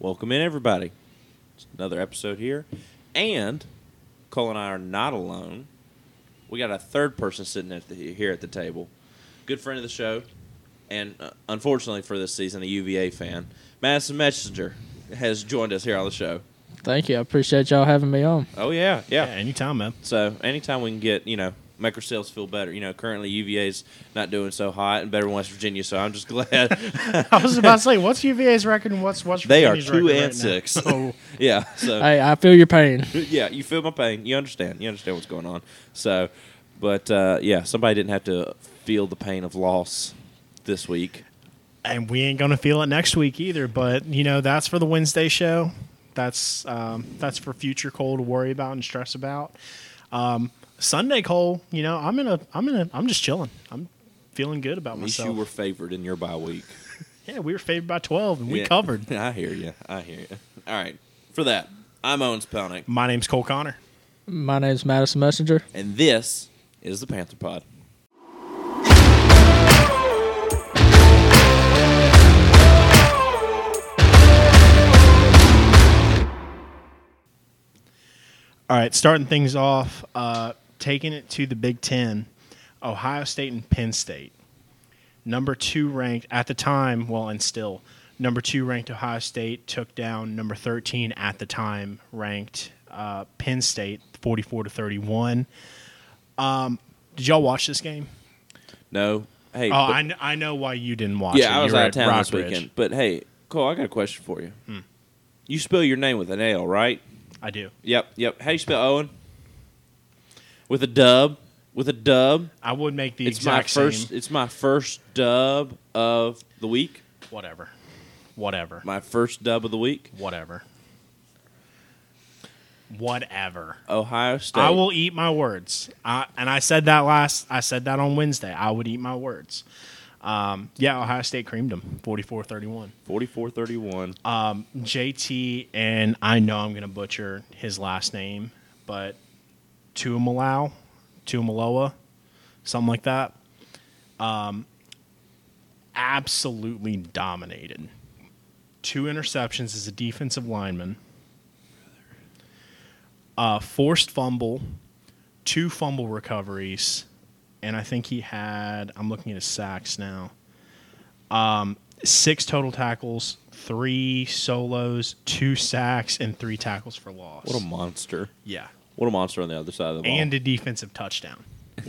Welcome in, everybody. It's another episode here. And Cole and I are not alone. We got a third person sitting at the, here at the table. Good friend of the show, and uh, unfortunately for this season, a UVA fan. Madison Messenger has joined us here on the show. Thank you. I appreciate y'all having me on. Oh, yeah, yeah. anytime, man. So anytime we can get, you know, make ourselves feel better. You know, currently UVA's not doing so hot and better than West Virginia, so I'm just glad. I was about to say, what's UVA's record and what's West they are two and right six. Oh, yeah. So Hey, I feel your pain. yeah, you feel my pain. You understand. You understand what's going on. So, but uh, yeah, somebody didn't have to feel the pain of loss this week. and we ain't gonna feel it next week either. But you know, that's for the Wednesday show. That's um, that's for future Cole to worry about and stress about. Um, Sunday Cole, you know, I'm in a, I'm in a, I'm just chilling. I'm feeling good about At least myself. you were favored in your bye week. yeah, we were favored by 12, and we Yeah. covered. I hear you. I hear you. All right. For that, I'm Owens Pelnick, My name's Cole Connor. My name's Madison Messenger. and this is the Panther Pod. All right, starting things off, uh, taking it to the Big Ten, Ohio State and Penn State. Number two ranked at the time, well, and still, number two ranked Ohio State took down number 13 at the time ranked uh, Penn State, 44 to 31. Um, did y'all watch this game? No. Hey. Oh, I, kn- I know why you didn't watch it. yeah, I was out of town this Rockbridge. weekend. But hey, Cole, I got a question for you. Hmm. You spell your name with an L, right? I do. Yep, yep. How do you spell Owen? With a dub. With a dub. I would make the It's my exact first. same. It's my first dub of the week. Whatever. Whatever. My first dub of the week. Whatever. Whatever. Ohio State. I will eat my words. I, and I said that last. I said that on Wednesday. I would eat my words. Um, yeah, Ohio State creamed them, 44-31. 44-31. Um, JT and I know I'm going to butcher his last name, but Tuamalau, Tuamaloa, something like that. Um, absolutely dominated. Two interceptions as a defensive lineman. Uh, forced fumble, two fumble recoveries, and I think he had. I'm looking at his sacks now. Um, six total tackles, three solos, two sacks, and three tackles for loss. What a monster. yeah, What a monster on the other side of the ball. and a defensive touchdown.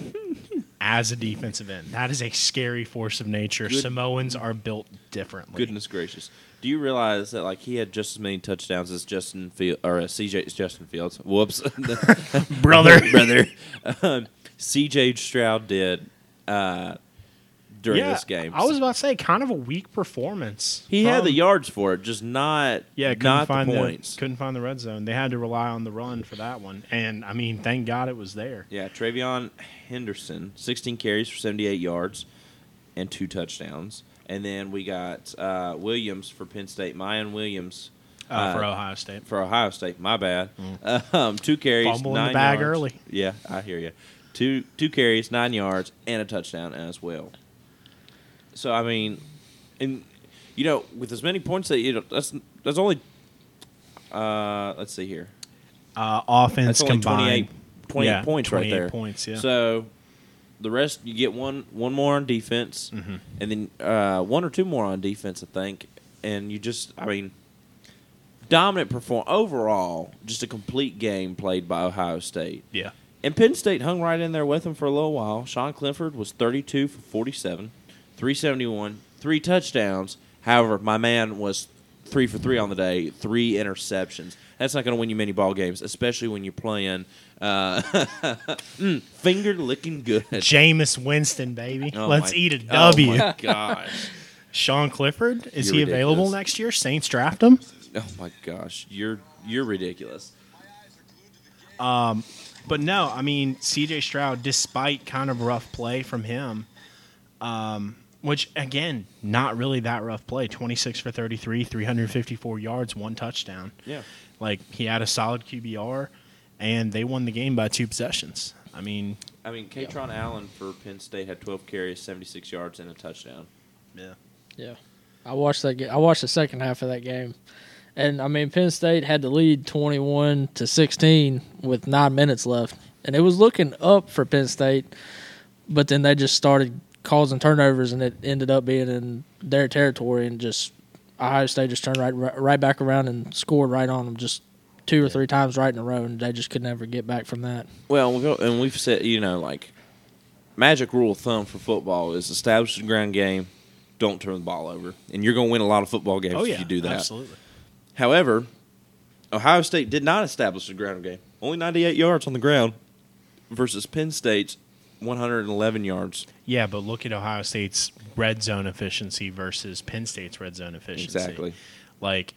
As a defensive end, that is a scary force of nature. Good- Samoans are built differently. Goodness gracious. Do you realize that like he had just as many touchdowns as Justin Field or uh, CJ Justin Fields? Whoops, brother. brother. Um, CJ Stroud did uh, during yeah, this game. I was about to say, kind of a weak performance. he had the yards for it, just not Yeah, couldn't not find the the, points. couldn't find the red zone. They had to rely on the run for that one, and I mean, thank God it was there. Yeah, TreVeyon Henderson, 16 carries for 78 yards and two touchdowns. And then we got uh, Williams for Penn State, Miyan Williams Uh, for Uh, Ohio State. for Ohio State. My bad. Um, two carries, Fumble in the nine bag yards. early. Yeah, I hear you. Two two carries, nine yards, and a touchdown as well. So I mean, and you know, with as many points that you know, that's that's only. Uh, let's see here. Uh, offense That's only combined. 28, 28 Yeah, points right there. points, yeah. So the rest you get one one more on defense, Mm-hmm. and then uh, one or two more on defense, I think. And you just, I mean, dominant perform overall. Just a complete game played by Ohio State. Yeah. And Penn State hung right in there with them for a little while. Sean Clifford was 32 for 47, 371, three touchdowns. However, my man was three for three on the day, three interceptions. That's not going to win you many ball games, especially when you're playing uh, mm, finger licking good. Jameis Winston, baby. Oh Let's my- eat a Oh W. my gosh! Sean Clifford, is You're he available next year? Saints draft him. Oh my gosh! You're you're ridiculous. Um, But no, I mean C.J. Stroud, despite kind of rough play from him, um, which again, not really that rough play. Twenty six for thirty three, three hundred fifty four yards, one touchdown. Yeah. Like he had a solid QBR, and they won the game by two possessions. I mean, I mean, Kaytron Allen for Penn State had 12 carries, 76 yards, and a touchdown. yeah. Yeah, I watched that. Ga- I watched the second half of that game, And I mean, Penn State had to lead 21 to 16 with nine minutes left, and it was looking up for Penn State, but then they just started causing turnovers, and it ended up being in their territory, and just Ohio State just turned right right back around and scored right on them, just two or three times right in a row, and they just could never get back from that. Well, we'll go, and we've said, you know, like magic rule of thumb for football is establish the ground game, don't turn the ball over, and you're going to win a lot of football games Oh if you do that. Absolutely. However, Ohio State did not establish the ground game. Only 98 yards on the ground versus Penn State's 111 yards. Yeah, but look at Ohio State's red zone efficiency versus Penn State's red zone efficiency. Exactly. Like,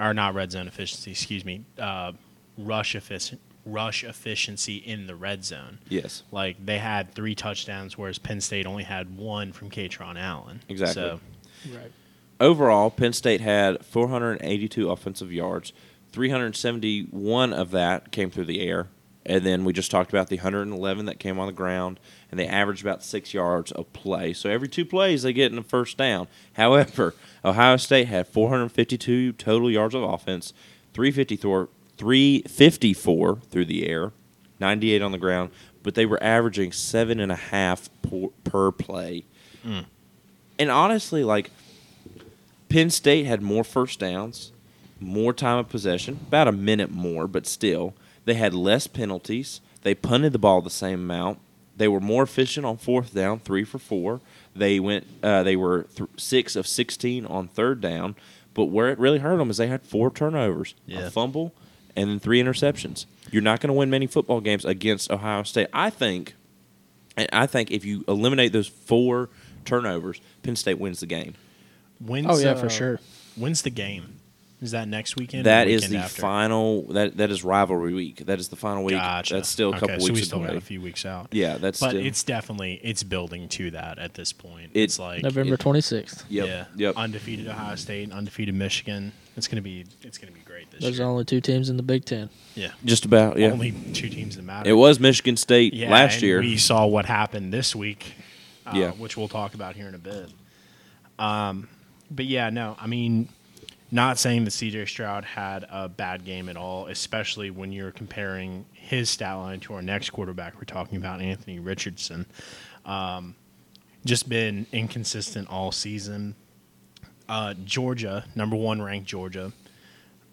or not red zone efficiency. Excuse me. Uh, rush effic- rush efficiency in the red zone. Yes. Like they had three touchdowns, whereas Penn State only had one from Kaytron Allen. Exactly. So Right. Overall, Penn State had 482 offensive yards. 371 of that came through the air. And then we just talked about the 111 that came on the ground, and they averaged about six yards a play. So every two plays, they get in a first down. However, Ohio State had 452 total yards of offense, 354, 354 through the air, 98 on the ground, but they were averaging seven and a half per, per play. Mm. And honestly, like Penn State had more first downs, more time of possession, about a minute more, but still. They had less penalties. They punted the ball the same amount. They were more efficient on fourth down, three for four. They went. Uh, they were th- six of sixteen on third down. But where it really hurt them is they had four turnovers, Yeah. a fumble, and then three interceptions. You're not going to win many football games against Ohio State. I think. and I think if you eliminate those four turnovers, Penn State wins the game. when's Oh yeah, uh, for sure. When's the game? Is that next weekend? or That is weekend the after? final. That that is rivalry week. That is the final week. Gotcha. That's still a Okay, couple so we weeks still away. got a few weeks out. Yeah, that's but still, it's definitely it's building to that at this point. It- it's like November 26th. Yep. yeah, Yep. undefeated Ohio State, and undefeated Michigan. It's gonna be it's gonna be great this There's year. only two teams in the Big Ten. yeah, Just about. Yeah. only two teams that matter. it was Michigan State yeah, last and year. We saw what happened this week. Uh, Yeah. which we'll talk about here in a bit. Um, but yeah, no, I mean, not saying that CJ Stroud had a bad game at all, especially when you're comparing his stat line to our next quarterback. We're talking about Anthony Richardson. Um, just been inconsistent all season. Uh, Georgia, number one ranked Georgia,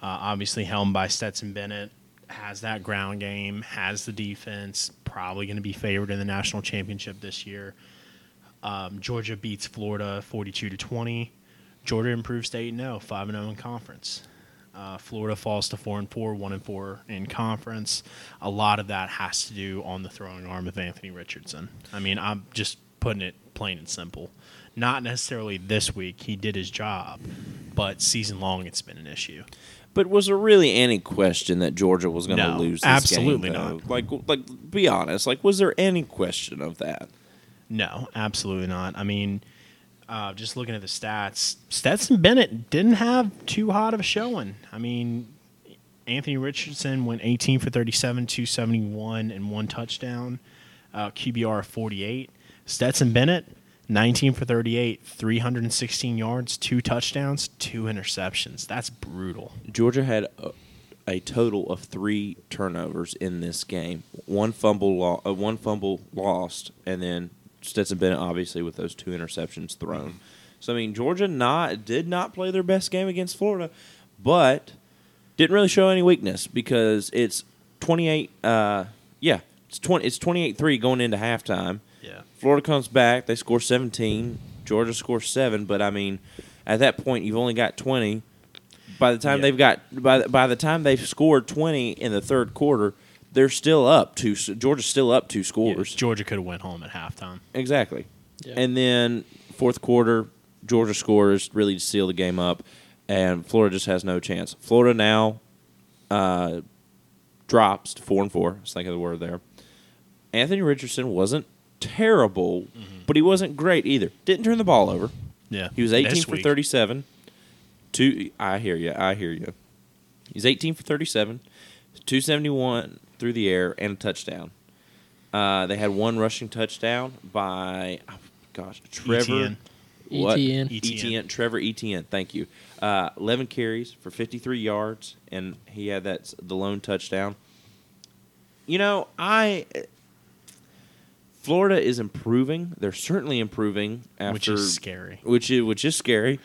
uh, obviously helmed by Stetson Bennett, has that ground game, has the defense, probably going to be favored in the national championship this year. Um, Georgia beats Florida 42 to 20. Georgia improves to 8 0, 5 0 in conference. Uh, Florida falls to 4 and 4, 1 and 4 in conference. A lot of that has to do on the throwing arm of Anthony Richardson. I mean, I'm just putting it plain and simple. Not necessarily this week, he did his job, but season long it's been an issue. But was there really any question that Georgia was going to No, lose? This absolutely game, not. Like, like, be honest. Like, was there any question of that? No, absolutely not. I mean, uh, just looking at the stats, Stetson Bennett didn't have too hot of a showing. I mean, Anthony Richardson went 18 for 37, 271, and one touchdown, uh, QBR 48. Stetson Bennett, 19 for 38, 316 yards, two touchdowns, two interceptions. That's brutal. Georgia had a, a total of three turnovers in this game. One fumble, lo- uh, one fumble lost, and then Stetson Bennett obviously with those two interceptions thrown. So I mean, Georgia not did not play their best game against Florida, but didn't really show any weakness because it's twenty eight. Uh, yeah, it's twenty. It's twenty eight three going into halftime. Yeah. Florida comes back. They score 17. Georgia scores seven. But I mean, at that point, you've only got 20. By the time Yeah. they've got by the, by the time they've scored 20 in the third quarter, they're still up two. Georgia's still up two Yeah, scores. Georgia could have went home at halftime. Exactly. Yeah. And then fourth quarter, Georgia scores really to seal the game up, and Florida just has no chance. Florida now uh, drops to four and four. I was thinking of the word there. Anthony Richardson wasn't terrible, Mm-hmm. but he wasn't great either. Didn't turn the ball over. Yeah. He was 18 This for week. 37. Two, I hear you. I hear you. He's 18 for 37, 271 through the air, and a touchdown. Uh, they had one rushing touchdown by, oh, gosh, Trevor. ETN. What? ETN. ETN. Trevor Etienne. Thank you. Uh, Eleven carries for 53 yards, and he had that the lone touchdown. You know, I Florida is improving. They're certainly improving after which is scary. which is which is scary.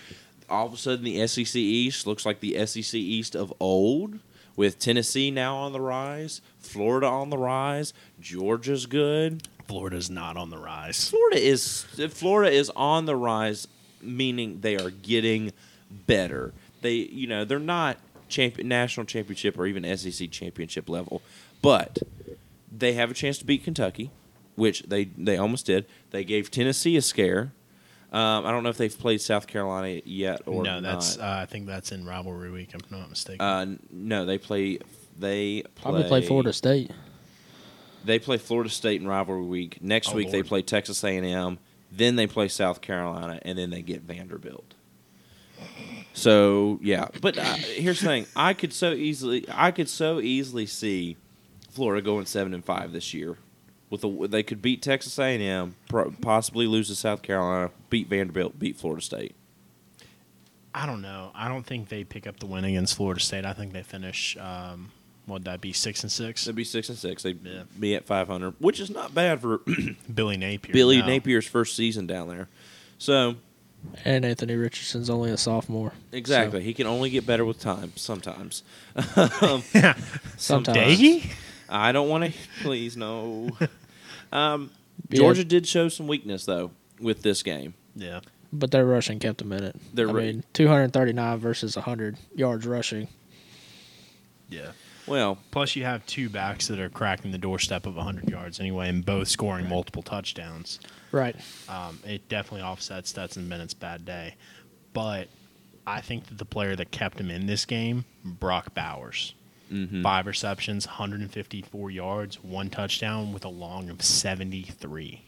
All of a sudden, the SEC East looks like the SEC East of old, with Tennessee now on the rise, Florida on the rise, Georgia's good. Florida's not on the rise. Florida is Florida is on the rise, meaning they are getting better. They, you know, they're not champion, national championship or even SEC championship level, but they have a chance to beat Kentucky, which they they almost did. They gave Tennessee a scare. Um, I don't know if they've played South Carolina yet or no, that's not. uh, I think that's in rivalry week. I'm not mistaken. Uh, no, they play. They Probably play Florida State. They play Florida State in rivalry week. Next Oh, week they play Texas A&M. Then they play South Carolina, and then they get Vanderbilt. So yeah, but uh, here's the thing: I could so easily, I could so easily see Florida going seven and five this year. With the, they could beat Texas A&M, possibly lose to South Carolina, beat Vanderbilt, beat Florida State. I don't know. I don't think they pick up the win against Florida State. I think they finish. Um, would that be six and six? They'd be six and six. They'd Yeah. be at five hundred, which is not bad for Billy Napier. Billy no. Napier's first season down there. So And Anthony Richardson's only a sophomore. Exactly. He can only get better with time sometimes. um, Sometimes. Daggy? I don't want to. Please no. Um, Yeah. Georgia did show some weakness though with this game. Yeah. But their rushing kept them in it. Their I ra- mean, 239 versus 100 yards rushing. Yeah. Well, Plus, you have two backs that are cracking the doorstep of 100 yards anyway, and both scoring multiple touchdowns. Right. Um, it definitely offsets Stetson Bennett's bad day. But I think that the player that kept him in this game, Brock Bowers. mhm. Five receptions, 154 yards, one touchdown with a long of 73.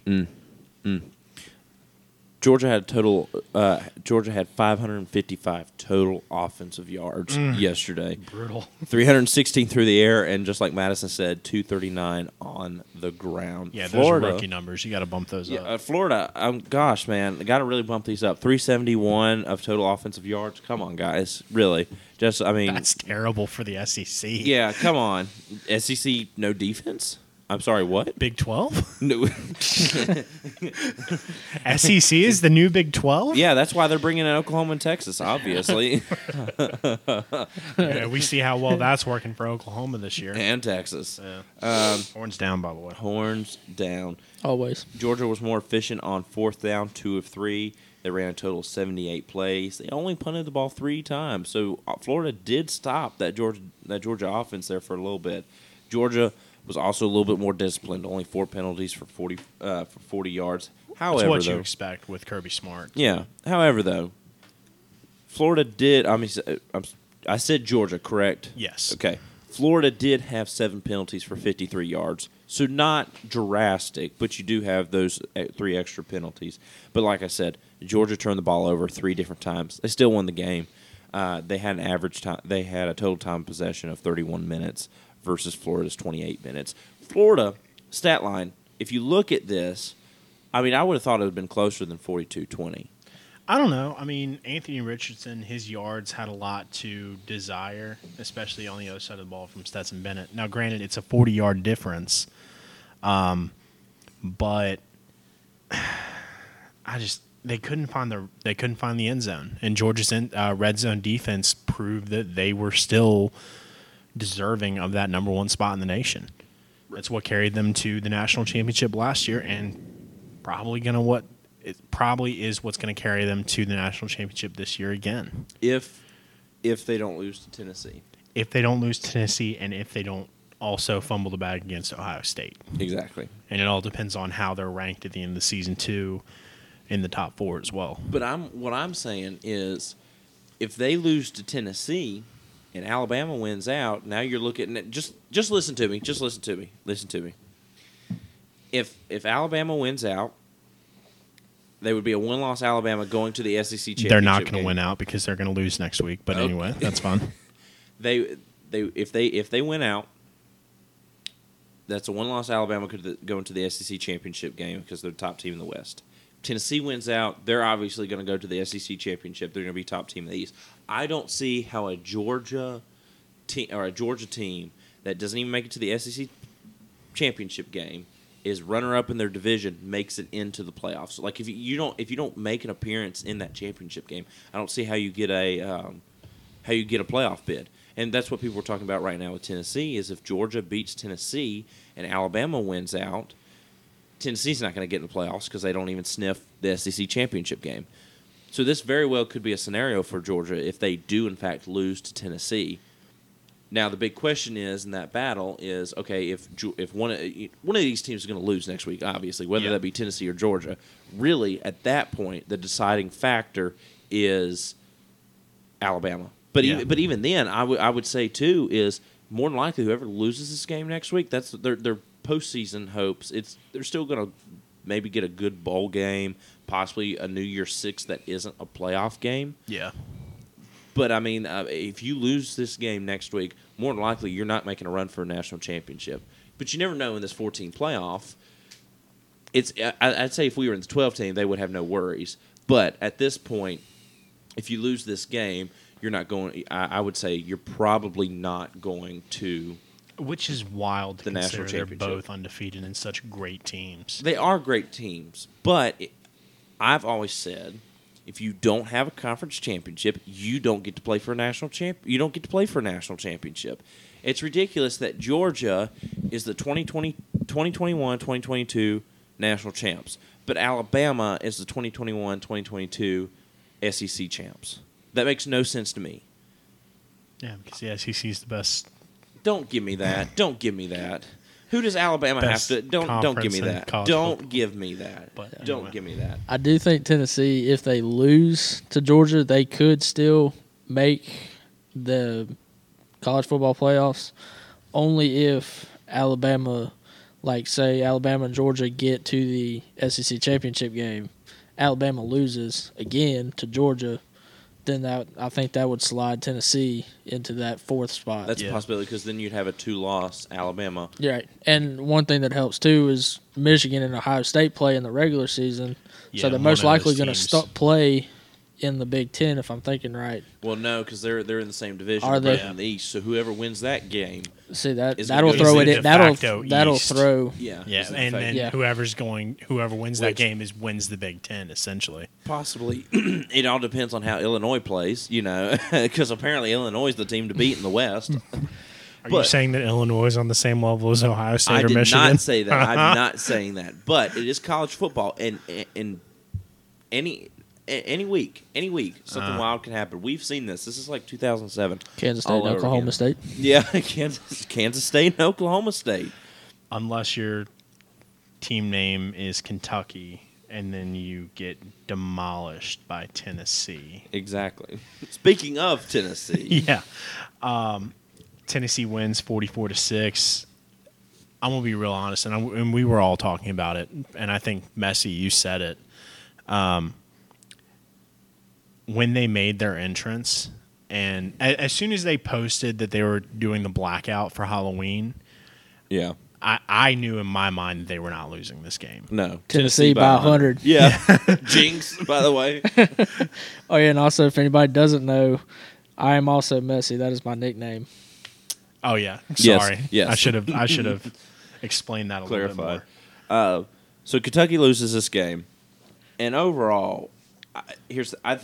Georgia had total. Uh, Georgia had 555 total offensive yards yesterday. Brutal. 316 through the air, and just like Madison said, 239 on the ground. Yeah, Florida, those are rookie numbers. You got to bump those Yeah, up. uh, Florida. Um, gosh, man, got to really bump these up. Three seventy one of total offensive yards. Come on, guys, really. Just, I mean, That's terrible for the SEC. yeah, come on. SEC no defense. I'm sorry, what? Big 12? No. SEC is the new Big 12? yeah, that's why they're bringing in Oklahoma and Texas. Obviously, Yeah, we see how well that's working for Oklahoma this year. and Texas. Yeah. Um, Horns down, by the way. horns down. Always. Georgia was more efficient on fourth down, two of three. They ran a total of 78 plays. They only punted the ball three times. So uh, Florida did stop that Georgia that Georgia offense there for a little bit. Georgia was also a little bit more disciplined. Only four penalties for 40 uh, for 40 yards. That's However, what you expect with Kirby Smart. yeah. However, though, Florida did. I mean, I'm, I said Georgia, correct? Yes. Okay. Florida did have seven penalties for 53 yards. So not drastic, but you do have those uh, three extra penalties. But like I said, Georgia turned the ball over three different times. They still won the game. Uh, they had an average time. They had a total time possession of 31 minutes versus Florida's 28 minutes. Florida stat line. If you look at this, I mean, I would have thought it would have been closer than 42-20. I don't know. I mean, Anthony Richardson, his yards had a lot to desire, especially on the other side of the ball from Stetson Bennett. Now, granted, it's a 40 yard difference, um, but I just they couldn't find the they couldn't find the end zone, and Georgia's in, uh, red zone defense proved that they were still deserving of that number one spot in the nation. That's what carried them to the national championship last year, and probably gonna what it probably is what's going to carry them to the national championship this year again. If if they don't lose to Tennessee. If they don't lose Tennessee, and if they don't also fumble the bag against Ohio State, Exactly. and it all depends on how they're ranked at the end of the season too, in the top four as well. But I'm what I'm saying is, if they lose to Tennessee, and Alabama wins out, now you're looking at just just listen to me, just listen to me, listen to me. If if Alabama wins out, they would be a one loss Alabama going to the SEC championship. Game. They're not going to win out because they're going to lose next week. But Okay. anyway, that's fun. They they if they if they win out, that's a one loss Alabama could go into the SEC championship game because they're the top team in the West. Tennessee wins out, they're obviously going to go to the SEC championship. They're going to be top team in the East. I don't see how a Georgia team or a Georgia team that doesn't even make it to the SEC championship game is runner up in their division makes it into the playoffs. Like if you, don't if you don't make an appearance in that championship game, I don't see how you get a um, how you get a playoff bid. And that's what people are talking about right now with Tennessee is if Georgia beats Tennessee and Alabama wins out, Tennessee's not going to get in the playoffs because they don't even sniff the SEC championship game. So this very well could be a scenario for Georgia if they do in fact lose to Tennessee. Now the big question is in that battle is okay if if one of, one of these teams is going to lose next week, obviously whether Yeah. that be Tennessee or Georgia. Really, at that point, the deciding factor is Alabama. But Yeah. even but even then, I would I would say too is more than likely whoever loses this game next week, that's their their postseason hopes. It's they're still going to maybe get a good bowl game, possibly a New Year Six that isn't a playoff game. Yeah. But I mean, uh, if you lose this game next week, more than likely you're not making a run for a national championship. But you never know in this 14 playoff. It's I, I'd say if we were in the 12 team, they would have no worries. But at this point, if you lose this game, you're not going. I, I would say you're probably not going to. Which is wild to The national consider they're both undefeated and such great teams. They are great teams, but it, I've always said if you don't have a conference championship, you don't get to play for a national champ. You don't get to play for a national championship. It's ridiculous that Georgia is the 2020, 2021, 2022 national champs, but Alabama is the 2021, 2022 SEC champs. That makes no sense to me. Yeah, because the SEC is the best. Don't give me that. Don't give me that. Who does Alabama Best have to? Don't don't give me conference in that. college Don't football. give me that. But don't anyway. give me that. I do think Tennessee, if they lose to Georgia, they could still make the college football playoffs. Only if Alabama, like say Alabama and Georgia get to the SEC championship game, Alabama loses again to Georgia, then that I think that would slide Tennessee into that fourth spot. That's Yeah. a possibility because then you'd have a two-loss Alabama. Yeah, right. And one thing that helps too is Michigan and Ohio State play in the regular season, Yeah, so they're most likely going to teams. stop play in the Big Ten, if I'm thinking right. Well, no, because they're they're in the same division. Are they're in the East? So whoever wins that game, See that Is that'll throw it in. That'll de facto that'll throw. yeah, Yeah, and then Yeah. whoever's going, whoever wins that game is wins the Big Ten essentially. possibly it all depends on how Illinois plays. You know, because apparently Illinois is the team to beat in the West. Are you saying that Illinois is on the same level as Ohio State I or Michigan? I did not say that. I'm not saying that. But it is college football, and and any any week, any week, something Uh. wild can happen. We've seen this. This is like 2007. Kansas State, and Oklahoma again. State. Yeah, Kansas, Kansas State, and Oklahoma State. Unless your team name is Kentucky, and then you get demolished by Tennessee. Exactly. Speaking of Tennessee, Yeah. Um, Tennessee wins 44 to 6. I'm going to be real honest, and, I, and we were all talking about it, and I think, Messi, you said it. Um, when they made their entrance, and a, as soon as they posted that they were doing the blackout for Halloween, yeah, I, I knew in my mind that they were not losing this game. no, Tennessee by 100. Yeah, Jinx. By the way, Oh yeah, and also if anybody doesn't know, I am also Messi. That is my nickname. Oh yeah, sorry. yes. I should have I should have explained that a little bit clarified. more. Uh, so Kentucky loses this game, and overall, I, here's I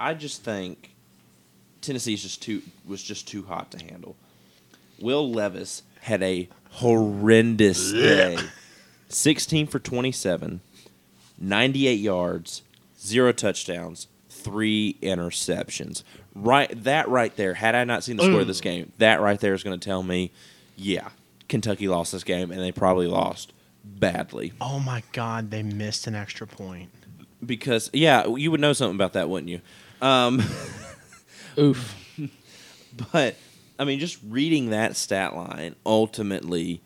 I just think Tennessee's just too was just too hot to handle. Will Levis had a horrendous day. 16 for 27, 98 yards, zero touchdowns, three interceptions. Right that right there, had I not seen the score of this mm. game, that right there is going to tell me, yeah, Kentucky lost this game and they probably lost badly. Oh my god, they missed an extra point. Because yeah, you would know something about that, wouldn't you? Um, Oof. But I mean, just reading that stat line ultimately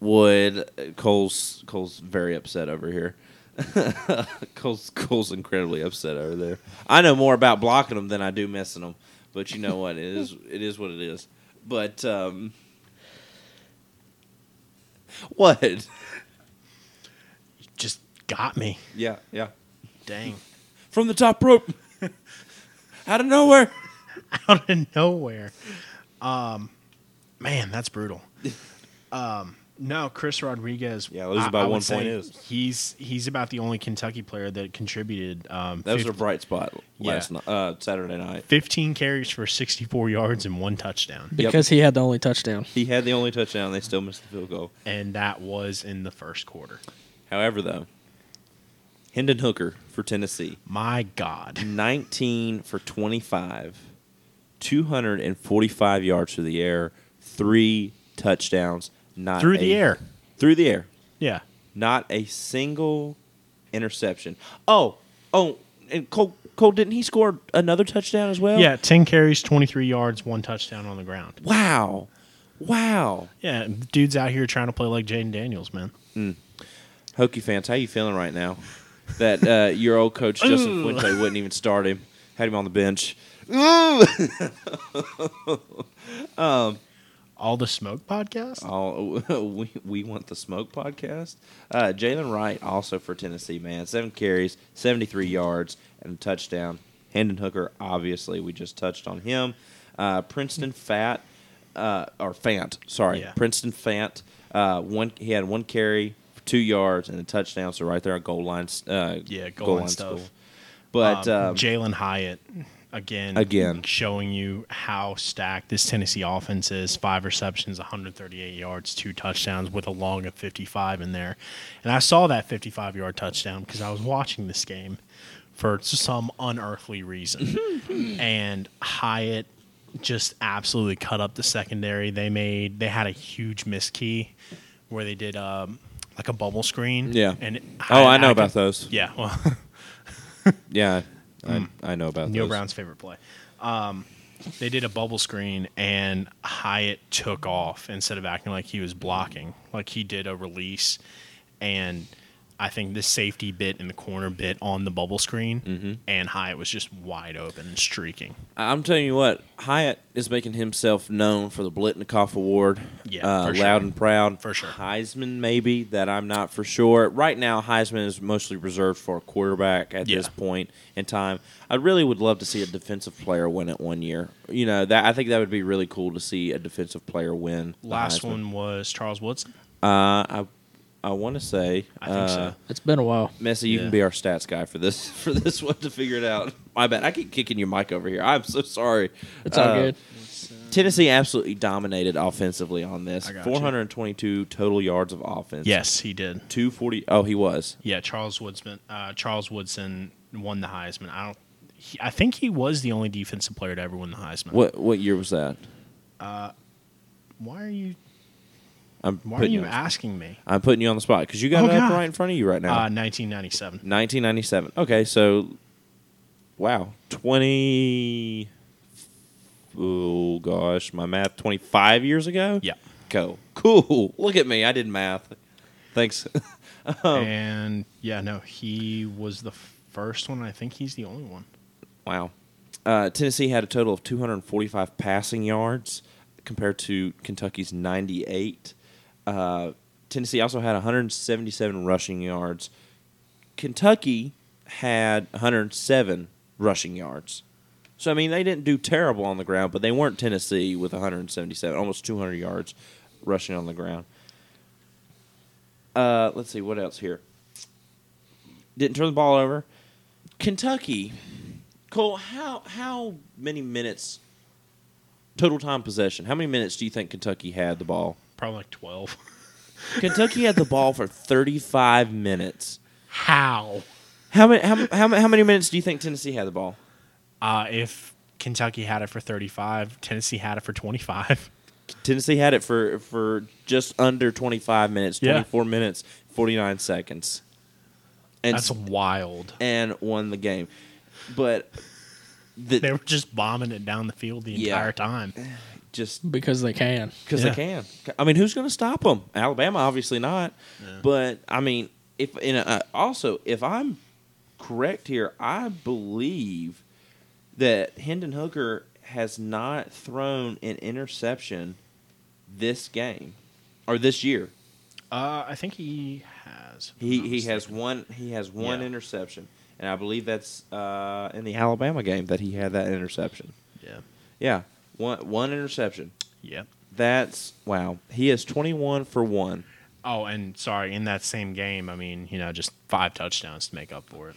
would Cole's Cole's very upset over here. Cole's Cole's incredibly upset over there. I know more about blocking them than I do missing them, but you know what? It is it is what it is. But um, what? You just got me. Yeah, yeah. Dang. from the top rope, out of nowhere. Out of nowhere. Um, man, that's brutal. Um, no, Chris Rodriguez. Yeah, losing I- by I would one point is. he's he's about the only Kentucky player that contributed. Um, That was a bright spot last Yeah. night, uh, Saturday night. 15 carries for 64 yards and one touchdown, because he had the only touchdown. He had the only touchdown. They still missed the field goal. and that was in the first quarter. However, though, Hendon Hooker for Tennessee, My God. 19 for 25, 245 yards through the air, three touchdowns. Not Through the air. Through the air. Yeah. Not a single interception. Oh, oh, and Cole, Cole didn't he score another touchdown as well? Yeah, 10 carries, 23 yards, one touchdown on the ground. Wow. Wow. Yeah, dude's out here trying to play like Jayden Daniels, man. Mm. Hokie fans, how you feeling right now? That uh, your old coach Justin Fuente wouldn't even start him, had him on the bench. Ooh! All the smoke podcast? All, we we want the smoke podcast. Uh, Jaylen Wright also for Tennessee, man, seven carries, seventy three yards, and a touchdown. Hendon Hooker, obviously, we just touched on him. Uh, Princeton Fat, uh, or Fant, sorry, Yeah. Princeton Fant. Uh, one he had one carry, for two yards, and a touchdown. So right there, on goal line. Uh, Yeah, goal line stuff. score. But Um, um, Jalin Hyatt, again, Again. showing you how stacked this Tennessee offense is. Five receptions, 138 yards, two touchdowns with a long of 55 in there. And I saw that 55 yard touchdown because I was watching this game for some unearthly reason. and Hyatt just absolutely cut up the secondary. They made they had a huge miss key where they did um, like a bubble screen. Yeah. And oh, I know Hyatt- about those. Yeah, well. Yeah, I, I know about Neal those. Brown's favorite play. Um, they did a bubble screen, and Hyatt took off instead of acting like he was blocking, like he did a release. And I think the safety bit and the corner bit on the bubble screen, Mm-hmm. and Hyatt was just wide open and streaking. I'm telling you what, Hyatt is making himself known for the Biletnikoff Award. Yeah, uh, loud and proud. For sure. Heisman, maybe that I'm not for sure. Right now, Heisman is mostly reserved for a quarterback at this point in time. I really would love to see a defensive player win it one year. You know that I think that would be really cool to see a defensive player win. Last Heisman. one was Charles Woodson. uh, I I want to say I think uh, so. It's been a while. Messi, you Yeah. can be our stats guy for this for this one to figure it out. My bad. I keep kicking your mic over here. I'm so sorry. It's all Uh, good. Tennessee absolutely dominated offensively on this. I got you. 422 total yards of offense. Yes, he did. 240. Oh, he was. Yeah, Charles Woodsman. Uh, Charles Woodson won the Heisman. I don't. He, I think he was the only defensive player to ever win the Heisman. What what year was that? Why are you? I'm Why are putting you the- asking me? I'm putting you on the spot because you got Oh, it up God. right in front of you right now. Uh, 1997. 1997. Okay, so wow, 20. Oh gosh, my math. 25 years ago. Yeah. Go. Cool. Look at me. I did math. Thanks. Oh. And yeah, no, he was the first one. I think he's the only one. Wow. Uh, Tennessee had a total of 245 passing yards compared to Kentucky's 98. Uh, Tennessee also had 177 rushing yards. Kentucky had 107 rushing yards. So, I mean, they didn't do terrible on the ground, but they weren't Tennessee with 177, almost 200 yards rushing on the ground. Uh, let's see, what else here? Didn't turn the ball over. Kentucky Cole, how how many minutes total time possession? How many minutes do you think Kentucky had the ball? Probably like 12. Kentucky had the ball for 35 minutes. How? How many how, how, how many minutes do you think Tennessee had the ball? Uh, if Kentucky had it for 35, Tennessee had it for 25. Tennessee had it for for just under 25 minutes, Yeah. 24 minutes, 49 seconds. And That's wild. and won the game. But the, They were just bombing it down the field the Yeah. entire time. Just because they can. because Yeah. they can. I mean, who's going to stop them? Alabama, obviously not. But I mean, if in a, uh, also if I'm correct here, I believe that Hendon Hooker has not thrown an interception this game or this year. Uh, I think he has. if He not he has one he has one Yeah. interception, and I believe that's uh, in the Alabama game that he had that interception. Yeah. Yeah, one one interception. Yep. That's wow. He is twenty one for one. Oh, and sorry, in that same game, I mean, you know, just five touchdowns to make up for it.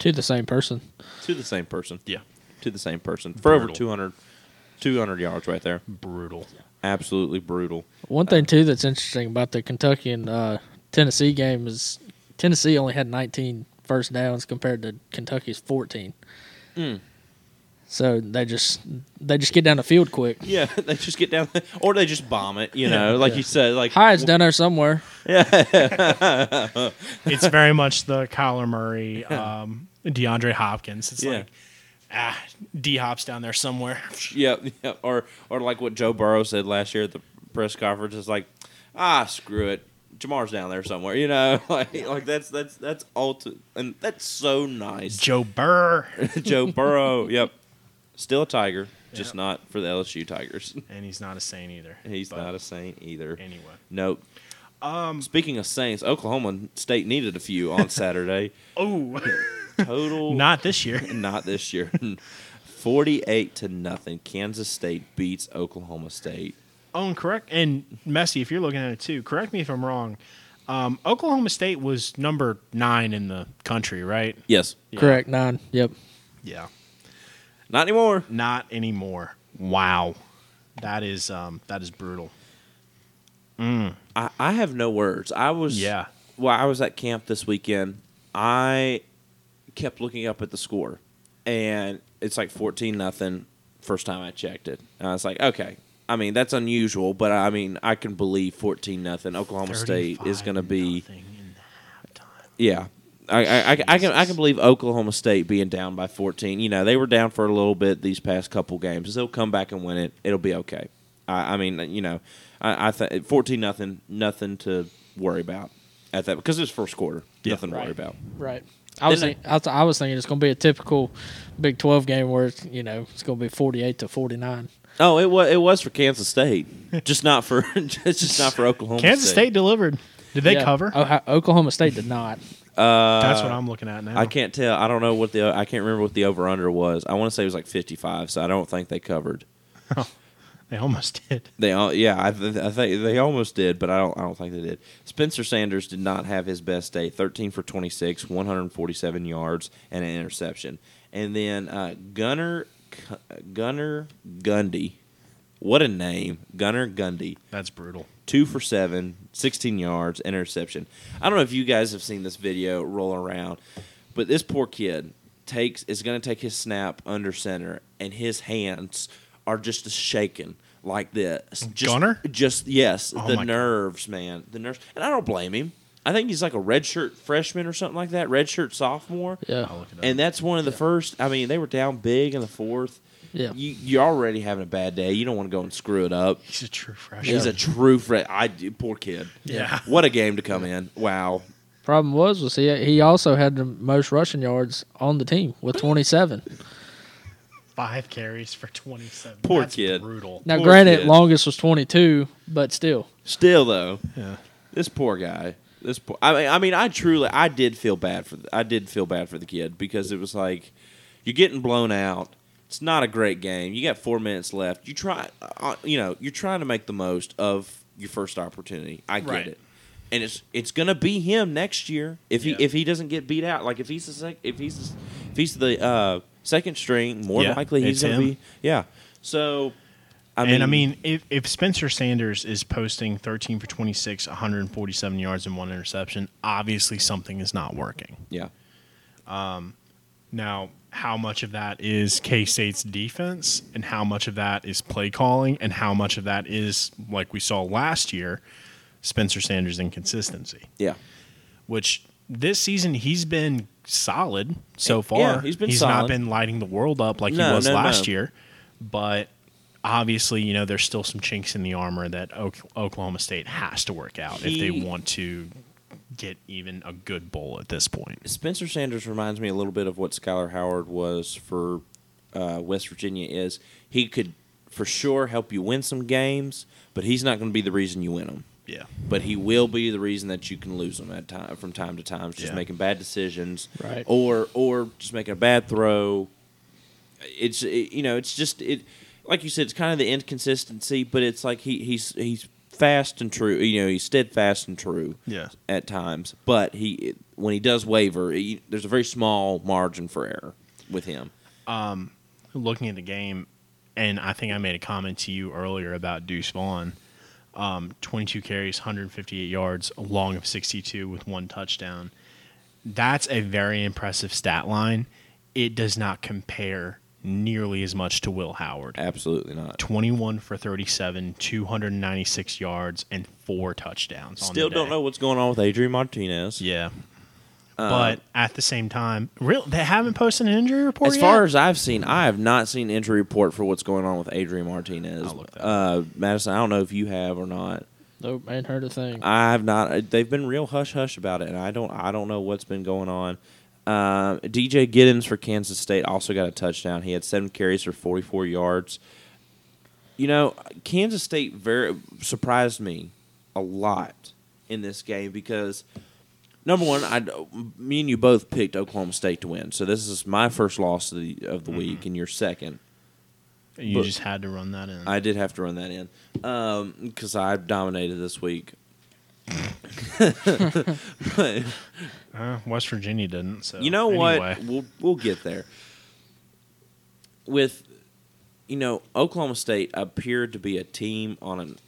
To the same person. to the same person. Yeah. To the same person for over Brutal. 200, 200 yards right there. Brutal. Absolutely brutal. One thing too that's interesting about the Kentucky and uh, Tennessee game is Tennessee only had 19 first downs compared to Kentucky's 14. Mm. So they just they just get down the field quick. Yeah, they just get down, or they just bomb it. You know, like you said, like Hyde's down there somewhere. Yeah, it's very much the Kyler Murray, um, DeAndre Hopkins. It's Yeah. like, ah, D Hop's down there somewhere. yeah, yeah, or or like what Joe Burrow said last year at the press conference is like, ah, screw it, Ja'Marr's down there somewhere. You know, like like that's that's that's all, to, and that's so nice. Joe Burr. Joe Burrow, yep, still a Tiger, just Yep. not for the LSU Tigers. And he's not a saint either. He's not a Saint either. Anyway. Nope. Um, Speaking of Saints, Oklahoma State needed a few on Saturday. oh, Total not this year. not this year. 48 to nothing. Kansas State beats Oklahoma State. Oh, and correct. And Messi, if you're looking at it too, correct me if I'm wrong. Um, Oklahoma State was number nine in the country, right? Yes. Yeah. Correct nine. Yep. Yeah. Not anymore. Not anymore. Wow. That is um, that is brutal. I, I have no words. I was Yeah. Well, I was at camp this weekend. I kept looking up at the score, and it's like fourteen nothing. First time I checked it, and I was like, okay. I mean, that's unusual, but I mean, I can believe fourteen nothing. Oklahoma State is going to be nothing in halftime. Yeah. I, I, I, I can I can believe Oklahoma State being down by 14. You know they were down for a little bit these past couple games. They'll come back and win it. It'll be okay. I, I mean you know I, I think 14 nothing nothing to worry about at that because it's first quarter. Yeah. nothing to worry about. Right. I was think, I, was, I was thinking it's going to be a typical Big 12 game where it's, you know it's going to be 48 to 49. Oh, it was it was for Kansas State, just not for just not for Oklahoma. Kansas State delivered. Did they Yeah. cover? Oha- Oklahoma State did not. Uh, That's what I'm looking at now. I can't tell. I don't know what the I can't remember what the over under was. I want to say it was like 55. So I don't think they covered. They almost did. They all, yeah, I, th- I think they almost did, but I don't, I don't think they did. Spencer Sanders did not have his best day. Thirteen for twenty six, one hundred forty seven yards, and an interception. And then uh, Gunner, Gunner Gundy, what a name, Gunner Gundy, That's brutal. Two for seven, 16 yards, interception. I don't know if you guys have seen this video roll around, but this poor kid takes is going to take his snap under center, and his hands are just shaking like this. Just, Gunner? Just yes, Oh the my God. nerves, man, the nerves, and I don't blame him. I think he's like a redshirt freshman or something like that, redshirt sophomore. Yeah. I'll look it up. And that's one of the first. I mean, they were down big in the fourth. Yeah. You, you're already having a bad day. You don't want to go and screw it up. He's a true freshman. He's a true friend. I poor kid. Yeah. What a game to come in. Wow. Problem was, was he he also had the most rushing yards on the team with 27. Five carries for 27. Poor That's kid. Brutal. Now, Poor granted, kid. longest was 22, but still. Still though, Yeah. this poor guy. This poor. I mean, I mean, I truly, I did feel bad for. The, I did feel bad for the kid because it was like, you're getting blown out. It's not a great game. You got four minutes left. You try, uh, you know, you're trying to make the most of your first opportunity. I get Right. it, and it's it's gonna be him next year if he Yeah. if he doesn't get beat out. Like if he's the sec, if he's the, if he's the uh, second string, more Yeah, likely he's gonna him. be. Yeah. So, I mean, and I mean, if, if Spencer Sanders is posting 13 for 26, 147 yards and one interception, obviously something is not working. yeah. Um, Now, how much of that is K State's defense, and how much of that is play calling, and how much of that is, like we saw last year, Spencer Sanders' inconsistency? Yeah. Which this season he's been solid so far. Yeah, he's been not solid. been lighting the world up like No, he was no, last no. year, but obviously, you know, there's still some chinks in the armor that Oklahoma State has to work out if they want to get even a good bowl at this point. Spencer Sanders reminds me a little bit of what Skyler Howard was for uh, West Virginia. Is he could for sure help you win some games, but he's not going to be the reason you win them. Yeah. but he will be the reason that you can lose them at time from time to time. Just Yeah. making bad decisions, Right. Or or just making a bad throw. It's it, you know it's just it like you said it's kind of the inconsistency, but it's like he he's he's fast and true. You know he's steadfast and true. Yeah. At times, but he when he does waver, he, there's a very small margin for error with him. looking at the game, and I think I made a comment to you earlier about Deuce Vaughn. Um, 22 carries, 158 yards, a long of 62 with one touchdown. That's a very impressive stat line. It does not compare nearly as much to Will Howard. Absolutely not. 21 for 37, 296 yards, and four touchdowns. on the Still don't know what's going on with Adrian Martinez. Yeah. Uh, but at the same time, real they haven't posted an injury report As yet? far as I've seen, I have not seen injury report for what's going on with Adrian Martinez. I'll look that uh, Madison, I don't know if you have or not. Nope, ain't heard a thing. I have not. They've been real hush hush about it, and I don't. I don't know what's been going on. Uh, DJ Giddens for Kansas State also got a touchdown. He had seven carries for forty four yards. You know, Kansas State very surprised me a lot in this game because number one, I me and you both picked Oklahoma State to win, so this is my first loss of the of the week, and your second. you but- just had to run that in. I did have to run that in because I dominated this week. But Uh, West Virginia didn't. So you know anyway. what? We'll we'll get there. With you know, Oklahoma State appeared to be a team on an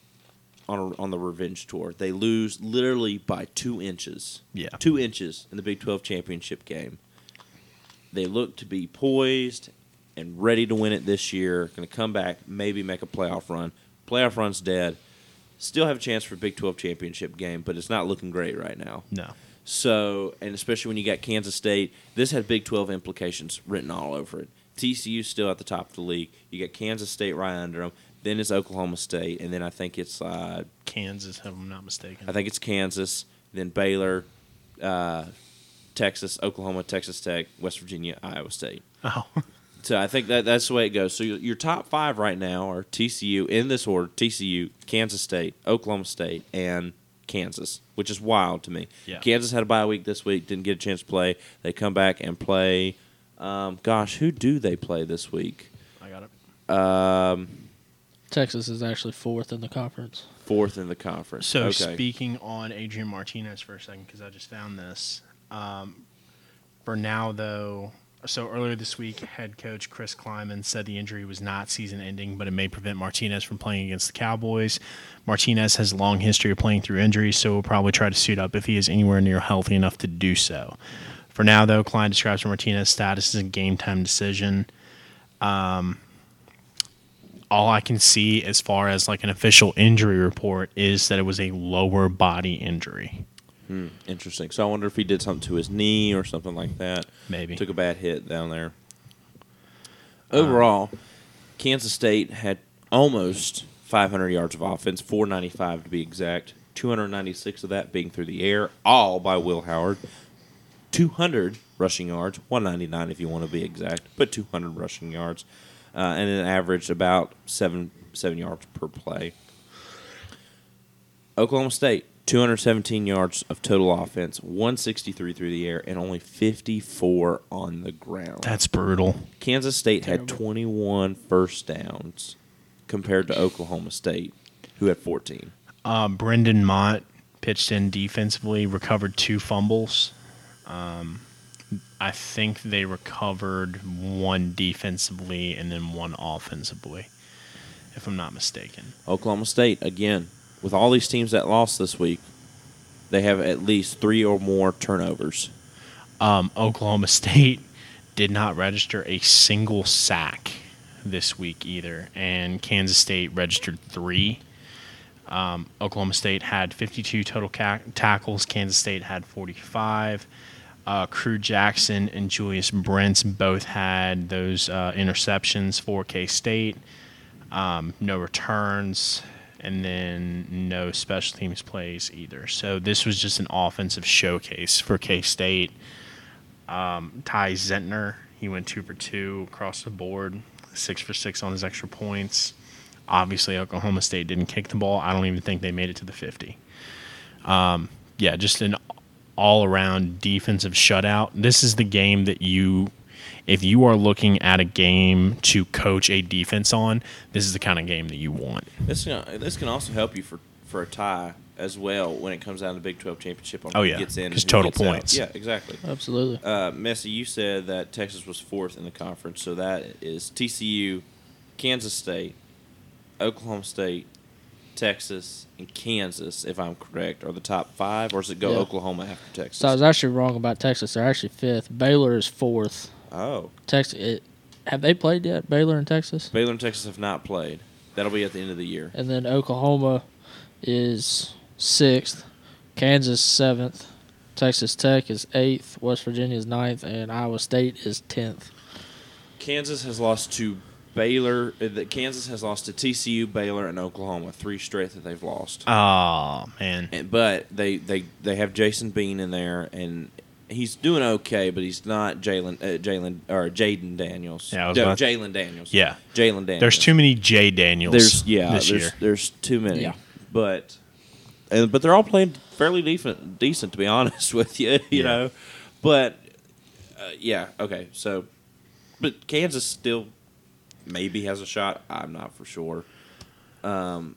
on a, on the revenge tour. They lose literally by two inches. Yeah. two inches in the Big Twelve championship game. They look to be poised and ready to win it this year. Going to come back, maybe make a playoff run. Playoff run's dead. Still have a chance for Big Twelve championship game, but it's not looking great right now. No. So, and especially when you got Kansas State, this had Big 12 implications written all over it. TCU's still at the top of the league. You got Kansas State right under them. Then it's Oklahoma State, and then I think it's uh, Kansas, if I'm not mistaken. I think it's Kansas, then Baylor, uh, Texas, Oklahoma, Texas Tech, West Virginia, Iowa State. oh, So I think that that's the way it goes. So your, your top five right now are TCU in this order: TCU, Kansas State, Oklahoma State, and Kansas, which is wild to me. Yeah. Kansas had a bye week this week, didn't get a chance to play. They come back and play. Um, gosh, who do they play this week? I got it. Um, Texas is actually fourth in the conference. fourth in the conference. So okay. speaking on Adrian Martinez for a second, because I just found this. Um, for now, though, so earlier this week, head coach Chris Klieman said the injury was not season-ending, but it may prevent Martinez from playing against the Cowboys. Martinez has a long history of playing through injuries, so we'll probably try to suit up if he is anywhere near healthy enough to do so. For now, though, Klein describes Martinez's status as a game-time decision. Um, all I can see as far as like an official injury report is that it was a lower body injury. Hmm, interesting. So I wonder if he did something to his knee or something like that. Maybe. took a bad hit down there. Overall, Kansas State had almost 500 yards of offense, 495 to be exact. 296 of that being through the air, all by Will Howard. 200 rushing yards, 199 if you want to be exact, but 200 rushing yards, uh, and an average about seven seven yards per play. Oklahoma State, 217 yards of total offense, 163 through the air, and only 54 on the ground. That's brutal. Kansas State had Terrible. 21 first downs compared to Oklahoma State, who had 14. Uh, Brendan Mott pitched in defensively, recovered two fumbles. Um, I think they recovered one defensively and then one offensively, if I'm not mistaken. Oklahoma State, again, with all these teams that lost this week, they have at least three or more turnovers. Um, Oklahoma State did not register a single sack this week either, and Kansas State registered three. Um, Oklahoma State had 52 total ca- tackles. Kansas State had 45. Uh, Crew Jackson and Julius Brents both had those uh, interceptions for K State. Um, no returns, and then no special teams plays either. So this was just an offensive showcase for K State. Um, Ty Zentner, he went two for two across the board, six for six on his extra points. Obviously, Oklahoma State didn't kick the ball. I don't even think they made it to the 50. Um, yeah, just an all around defensive shutout. This is the game that you, if you are looking at a game to coach a defense on, this is the kind of game that you want. This can, this can also help you for, for a tie as well when it comes down to the Big 12 championship on Oh, who yeah, gets in. and 'cause who total gets out. points. Yeah, exactly. Absolutely. Uh, Messe, you said that Texas was fourth in the conference, so that is TCU, Kansas State, Oklahoma State, Texas, and Kansas, if I'm correct, are the top five, or does it go Yeah. Oklahoma after Texas? So I was actually wrong about Texas. They're actually fifth. Baylor is fourth. Oh, Texas. It, have they played yet? Baylor and Texas. Baylor and Texas have not played. That'll be at the end of the year. And then Oklahoma is sixth. Kansas seventh. Texas Tech is eighth. West Virginia is ninth, and Iowa State is tenth. Kansas has lost to Baylor. uh, the- Kansas has lost to TCU, Baylor, and Oklahoma. Three straight that they've lost. Oh man, And, but they, they they have Jason Bean in there, and he's doing okay, but he's not Jalen uh, Jalen or Jayden Daniels. Yeah, No, Jalon Daniels. Yeah. Jalon Daniels. there's too many J Daniels. There's yeah. this there's year. there's too many. Yeah. But and, but they're all playing fairly decent decent to be honest with you. You Yeah. know, but uh, yeah. Okay. So, but Kansas still maybe has a shot. I'm not for sure. Um,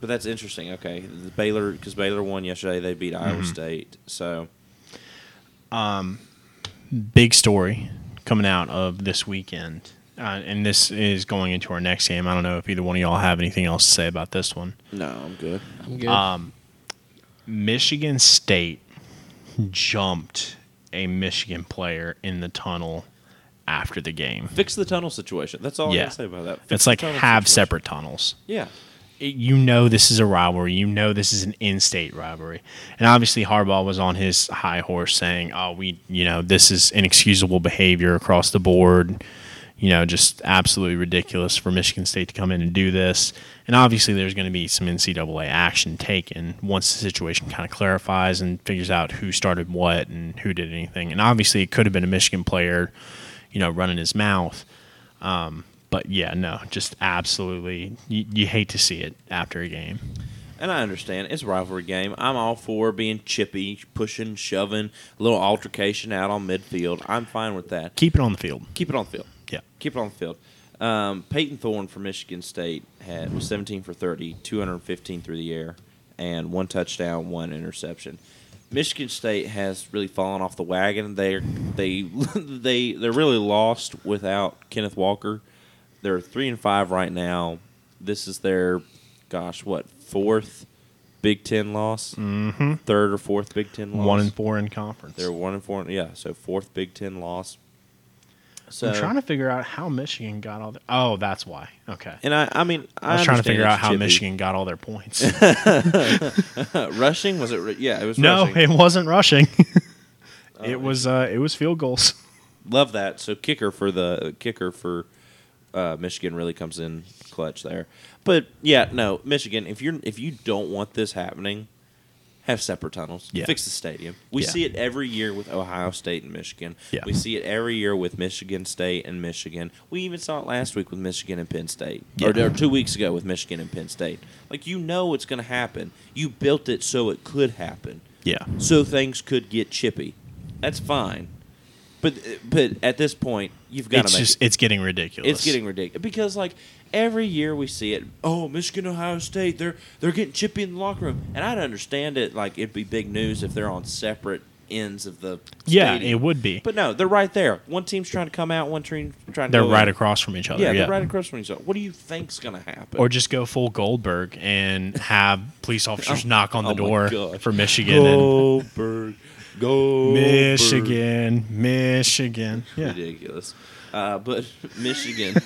but that's interesting. Okay, the Baylor because Baylor won yesterday. They beat Iowa Mm-hmm. State. So big story coming out of this weekend, uh, and this is going into our next game. I don't know if either one of y'all have anything else to say about this one. no, I'm good. I'm good. Um, Michigan State jumped a Michigan player in the tunnel after the game. Fix the tunnel situation. That's all I Yeah. gotta say about that. Fix It's like have situation. separate tunnels. Yeah. You know this is a rivalry. You know this is an in-state rivalry, and obviously Harbaugh was on his high horse saying, "Oh, we, you know, this is inexcusable behavior across the board. You know, just absolutely ridiculous for Michigan State to come in and do this." And obviously, there's going to be some NCAA action taken once the situation kind of clarifies and figures out who started what and who did anything. And obviously, it could have been a Michigan player, you know, running his mouth. Um, but yeah, no, just absolutely, you, you hate to see it after a game. And I understand it's a rivalry game. I'm all for being chippy, pushing, shoving, a little altercation out on midfield. I'm fine with that. Keep it on the field. Keep it on the field. Yeah. Keep it on the field. Um, Peyton Thorne from Michigan State had was 17 for 30, 215 through the air, and one touchdown, one interception. Michigan State has really fallen off the wagon. They're they they they're really lost without Kenneth Walker. They're three and five right now. This is their, gosh, what fourth Big Ten loss? Mm-hmm. Third or fourth Big Ten loss? One and four in conference. They're one and four. Yeah, so fourth Big Ten loss. So I'm trying to figure out how Michigan got all. The, oh, that's why. Okay. and I, I mean, I, I was trying to figure out how chippy. Michigan got all their points. rushing was it? Yeah, it was. no, rushing. it wasn't rushing. It was. Uh, it was field goals. Love that. So kicker for the kicker for uh, Michigan really comes in clutch there. But yeah, no, Michigan. If you're if you don't want this happening, have separate tunnels. Yeah. Fix the stadium. We Yeah. see it every year with Ohio State and Michigan. Yeah. We see it every year with Michigan State and Michigan. We even saw it last week with Michigan and Penn State, or, or two weeks ago with Michigan and Penn State. Like you know it's going to happen. You built it so it could happen Yeah. so things could get chippy. That's fine, but but at this point, you've got It's to make just. it. It's getting ridiculous. It's getting ridiculous because like every year we see it. Oh, Michigan, Ohio State, they're they're getting chippy in the locker room, and I'd understand it. Like it'd be big news if they're on separate ends of the Yeah, stadium. it would be. But no, they're right there. One team's trying to come out, one team trying to They're right in. across from each other. Yeah, Yeah. they're right across from each other. What do you think's going to happen? Or just go full Goldberg and have police officers oh knock on the oh door for Michigan and Goldberg. Michigan, Michigan. Yeah. ridiculous. Uh, but Michigan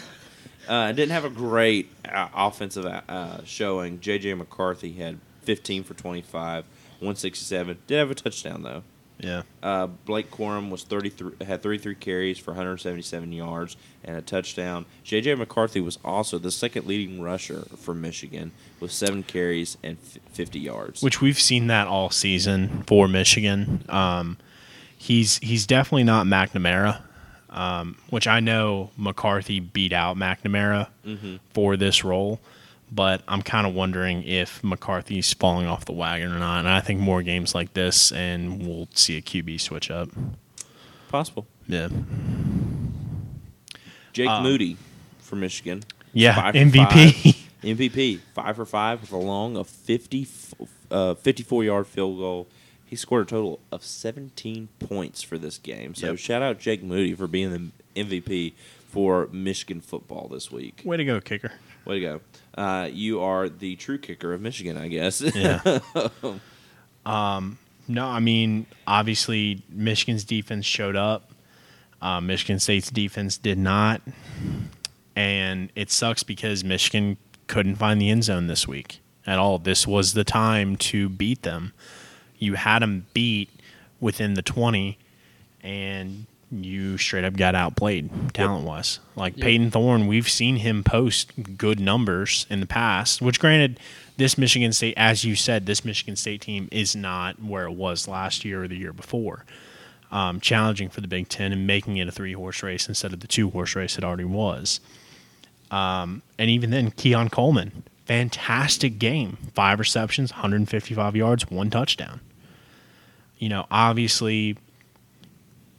uh, didn't have a great uh, offensive uh, showing. J.J. McCarthy had 15 for 25, 167. Did have a touchdown though. Yeah. Uh, Blake Corum was 33, had 33 carries for 177 yards and a touchdown. J.J. McCarthy was also the second leading rusher for Michigan with seven carries and f- 50 yards. Which we've seen that all season for Michigan. Um, he's he's definitely not McNamara, um, which I know McCarthy beat out McNamara Mm-hmm. for this role, but I'm kind of wondering if McCarthy's falling off the wagon or not. And I think more games like this, and we'll see a QB switch up. Possible. Yeah, Jake Um, Moody for Michigan. yeah, Five MVP. five. MVP. Five for five with a long of 50, uh, 54 yard field goal. He scored a total of 17 points for this game. So Yep. shout out Jake Moody for being the MVP for Michigan football this week. Way to go, kicker. Way to go. Uh, you are the true kicker of Michigan, I guess. Yeah. um, no, I mean, obviously, Michigan's defense showed up. Uh, Michigan State's defense did not. And it sucks because Michigan couldn't find the end zone this week at all. This was the time to beat them. You had them beat within the 20, and you straight up got outplayed talent wise. Like Yep. Peyton Thorne, we've seen him post good numbers in the past, which granted, this Michigan State, as you said, this Michigan State team is not where it was last year or the year before. Um, challenging for the Big Ten and making it a three horse race instead of the two horse race it already was. Um, and even then, Keon Coleman, fantastic game. Five receptions, 155 yards, one touchdown. You know, obviously,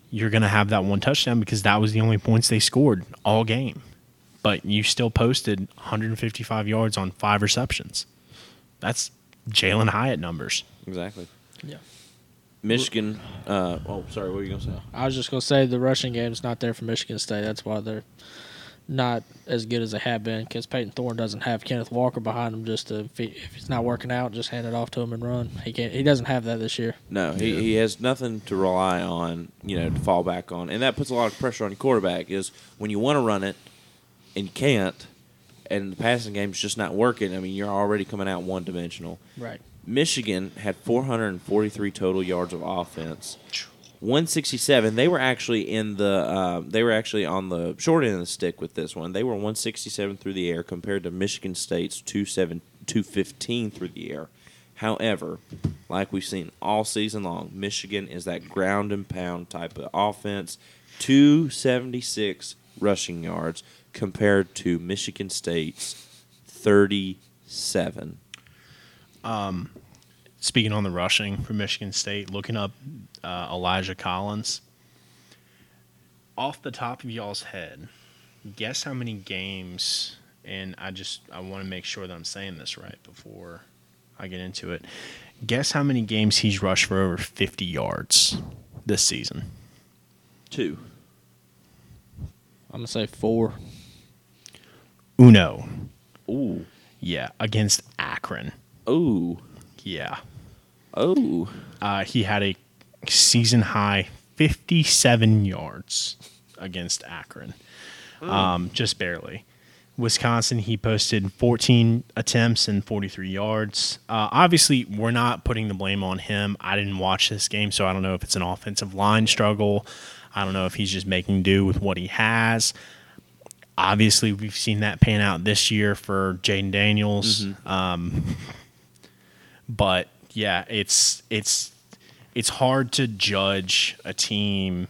you're going to have that one touchdown because that was the only points they scored all game. But you still posted 155 yards on five receptions. That's Jalin Hyatt numbers. exactly. Yeah. Michigan. Uh, oh, sorry. What were you going to say? I was just gonna say the rushing game's not there for Michigan State. That's why they're not as good as they have been. Because Peyton Thorne doesn't have Kenneth Walker behind him. Just to if, he, if he's not working out, just hand it off to him and run. He can't. He doesn't have that this year. No, he, he has nothing to rely on, you know, to fall back on. And that puts a lot of pressure on your quarterback is when you want to run it and you can't and the passing game's just not working, I mean, you're already coming out one dimensional. Right. Michigan had 443 total yards of offense. 167. They were actually in the. Uh, they were actually on the short end of the stick with this one. They were 167 through the air compared to Michigan State's 27 215 through the air. However, like we've seen all season long, Michigan is that ground and pound type of offense. 276 rushing yards compared to Michigan State's 37. Speaking on the rushing for Michigan State, looking up uh, Elijah Collins. Off the top of y'all's head, guess how many games? And I just I want to make sure that I'm saying this right before I get into it. Guess how many games he's rushed for over 50 yards this season? Two. I'm gonna say four. Uno. Ooh. Yeah, against Akron. Ooh. Yeah. Oh. Uh, he had a season high 57 yards against Akron, um, just barely. Wisconsin, he posted 14 attempts and 43 yards. Uh, obviously, we're not putting the blame on him. I didn't watch this game, so I don't know if it's an offensive line struggle. I don't know if he's just making do with what he has. Obviously, we've seen that pan out this year for Jayden Daniels. Um, but yeah, it's it's it's hard to judge a team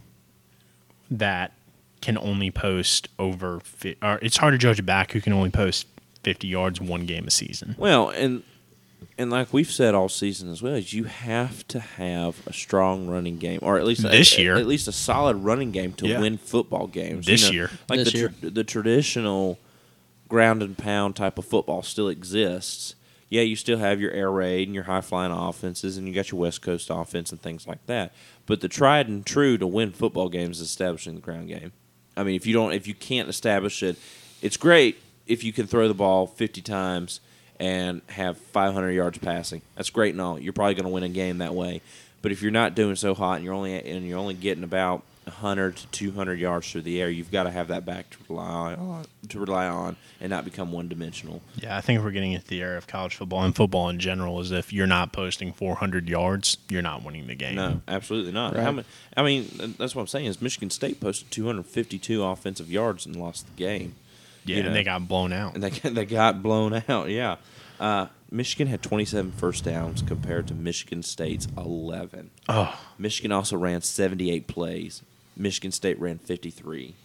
that can only post over. Fi- or it's hard to judge a back who can only post fifty yards one game a season. Well, and and like we've said all season as well, is you have to have a strong running game, or at least This a- year. at least a solid running game to Yeah. win football games. This year. like This the year. Tr- the traditional ground and pound type of football still exists. Yeah, you still have your air raid and your high flying offenses, and you got your West Coast offense and things like that. But the tried and true to win football games is establishing the ground game. I mean, if you don't, if you can't establish it, it's great if you can throw the ball 50 times and have 500 yards passing. That's great and all. You're probably going to win a game that way. But if you're not doing so hot and you're only and you're only getting about 100 to 200 yards through the air, you've got to have that back to rely on, to rely on and not become one dimensional. Yeah, I think if we're getting into the era of college football and football in general, is if you're not posting 400 yards, you're not winning the game. No, absolutely not. Right. How many, I mean, that's what I'm saying. Is Michigan State posted 252 offensive yards and lost the game. Yeah, You know. and they got blown out. and they they got blown out. Yeah, uh, Michigan had 27 first downs compared to Michigan State's 11. oh, Michigan also ran 78 plays. Michigan State ran 53.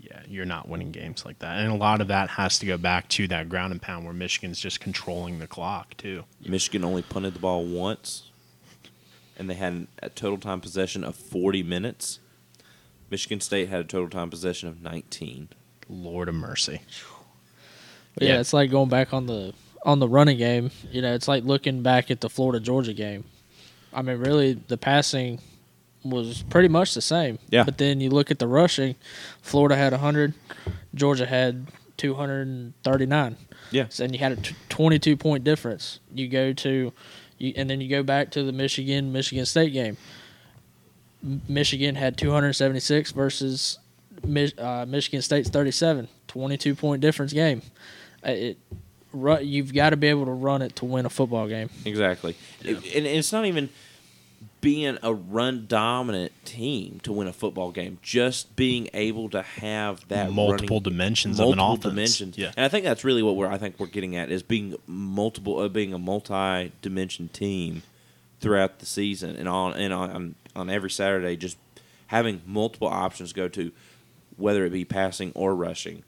yeah, you're not winning games like that. And a lot of that has to go back to that ground and pound where Michigan's just controlling the clock too. Michigan only punted the ball once, and they had a total time possession of 40 minutes. Michigan State had a total time possession of 19. Lord of mercy. Yeah, Yeah. it's like going back on the on the running game. You know, it's like looking back at the Florida Georgia game. I mean, really, the passing was pretty much the same. Yeah. But then you look at the rushing. Florida had 100, Georgia had 239. Yeah. So, and you had a t- 22 point difference. You go to, you, and then you go back to the Michigan Michigan State game. M- Michigan had 276 versus Mi- uh, Michigan State's 37. 22 point difference game. Uh, It, you've got to be able to run it to win a football game. Exactly. It- and it's not even being a run dominant team to win a football game, just being able to have that multiple running- dimensions of an multiple offense. dimensions. Yeah. And I think that's really what we're I think we're getting at is being multiple uh, being a multi-dimension team throughout the season and on and on on every Saturday just having multiple options go to whether it be passing or rushing.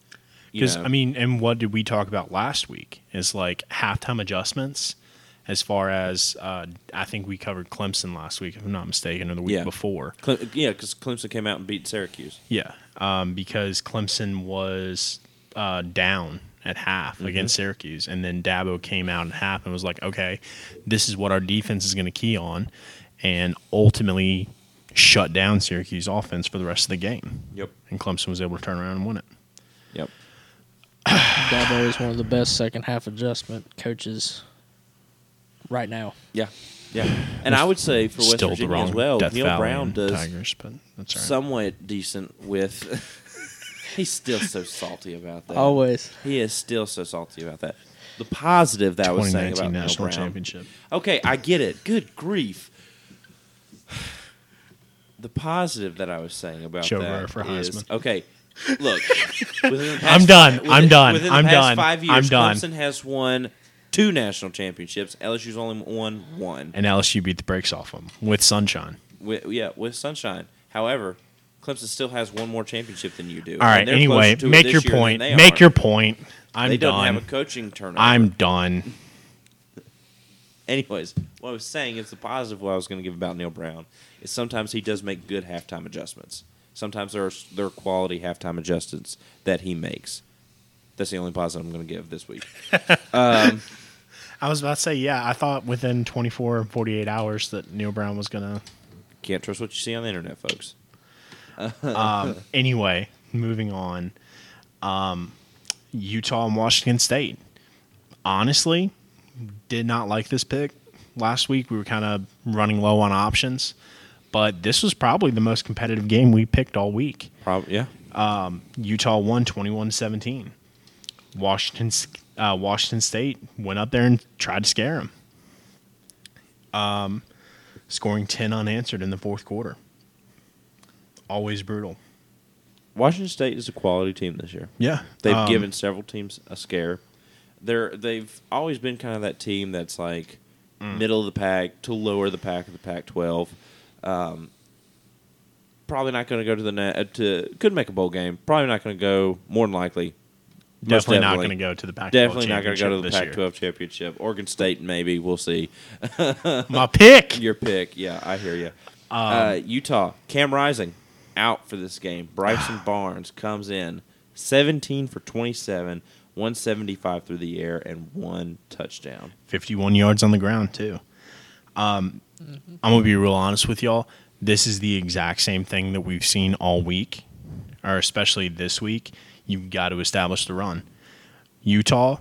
Because I mean, and what did we talk about last week? Is like halftime adjustments. As far as uh, I think we covered Clemson last week, if I'm not mistaken, or the week Yeah. before. Cle- yeah, because Clemson came out and beat Syracuse. Yeah, um, because Clemson was uh, down at half Mm-hmm. against Syracuse, and then Dabo came out at half and was like, "Okay, this is what our defense is going to key on," and ultimately shut down Syracuse offense for the rest of the game. Yep. And Clemson was able to turn around and win it. Yep. Dabo is one of the best second half adjustment coaches right now. Yeah. Yeah. And I would say for West Still the Virginia wrong as well, Death Neal Valley Brown and does Tigers, but that's all right. somewhat decent with. he's still so salty about that. Always. He is still so salty about that. The positive that I was saying 2019 about Neal national Brown. championship. Okay, I get it. Good grief. The positive that I was saying about Joe that Burrow for is- Heisman. okay. Look, within the past I'm done. within- I'm done. Within I'm past done. Five years, I'm done. Clemson has won two national championships. LSU's only won one. And LSU beat the brakes off them with sunshine. With, yeah, with Sunshine. However, Clemson still has one more championship than you do. All right. Anyway, closer to it make your point. Make are. your point. I'm done. they don't have a coaching turnover. I'm done. Anyways, what I was saying is the positive what I was going to give about Neal Brown is sometimes he does make good halftime adjustments. Sometimes there are there are quality halftime adjustments that he makes. That's the only positive I'm going to give this week. um, I was about to say, yeah, I thought within 24 and 48 hours that Neal Brown was going to. can't trust what you see on the internet, folks. Um, anyway, moving on. Um, Utah and Washington State. Honestly, did not like this pick. Last week, we were kind of running low on options, but this was probably the most competitive game we picked all week. Probably, yeah. Utah won 21 17. Washington, uh, Washington State went up there and tried to scare them. Um, scoring 10 unanswered in the fourth quarter. Always brutal. Washington State is a quality team this year. Yeah. They've Um, given several teams a scare. They're they've always been kind of that team that's like Mm. middle of the pack to lower the pack of the Pac-12. Um, probably not going to go to the net. To could make a bowl game. Probably not going to go. More than likely, definitely not going to go to the Pac-12 definitely not going to go to the championship this year. Pac-12 championship. Oregon State maybe. We'll see. My pick. Your pick. Yeah, I hear you. Um, uh, Utah, Cam Rising out for this game. Bryson Barnes comes in 17 for 27, 175 through the air, and one touchdown. 51 yards on the ground too. Um, I'm gonna be real honest with y'all. This is the exact same thing that we've seen all week, or especially this week. You've got to establish the run. Utah,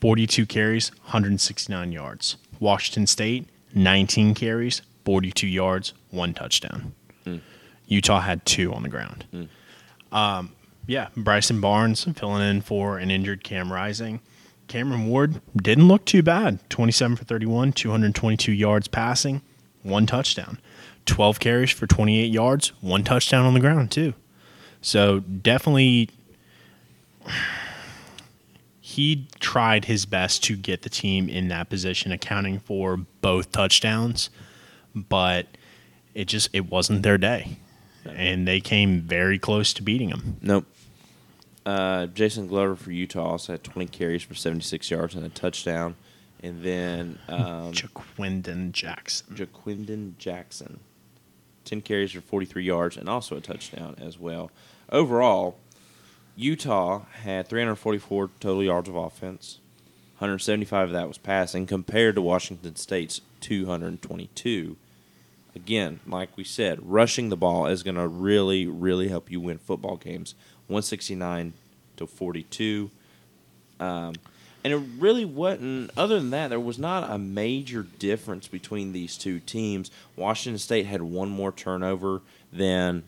42 carries, 169 yards. Washington State, 19 carries, 42 yards, one touchdown. Utah had two on the ground. Um, yeah, Bryson Barnes filling in for an injured Cam Rising. Cameron Ward didn't look too bad. 27 for 31, 222 yards passing, one touchdown. 12 carries for 28 yards, one touchdown on the ground, too. So definitely, he tried his best to get the team in that position, accounting for both touchdowns, but it just it wasn't their day, and they came very close to beating him. Nope. Uh, Jaylon Glover for Utah also had 20 carries for 76 yards and a touchdown. And then um, Ja'Quinden Jackson. Ja'Quinden Jackson, 10 carries for 43 yards and also a touchdown as well. Overall, Utah had 344 total yards of offense. 175 of that was passing compared to Washington State's 222. Again, like we said, rushing the ball is going to really, really help you win football games. 169 to 42. Um, and it really wasn't, other than that, there was not a major difference between these two teams. Washington State had one more turnover than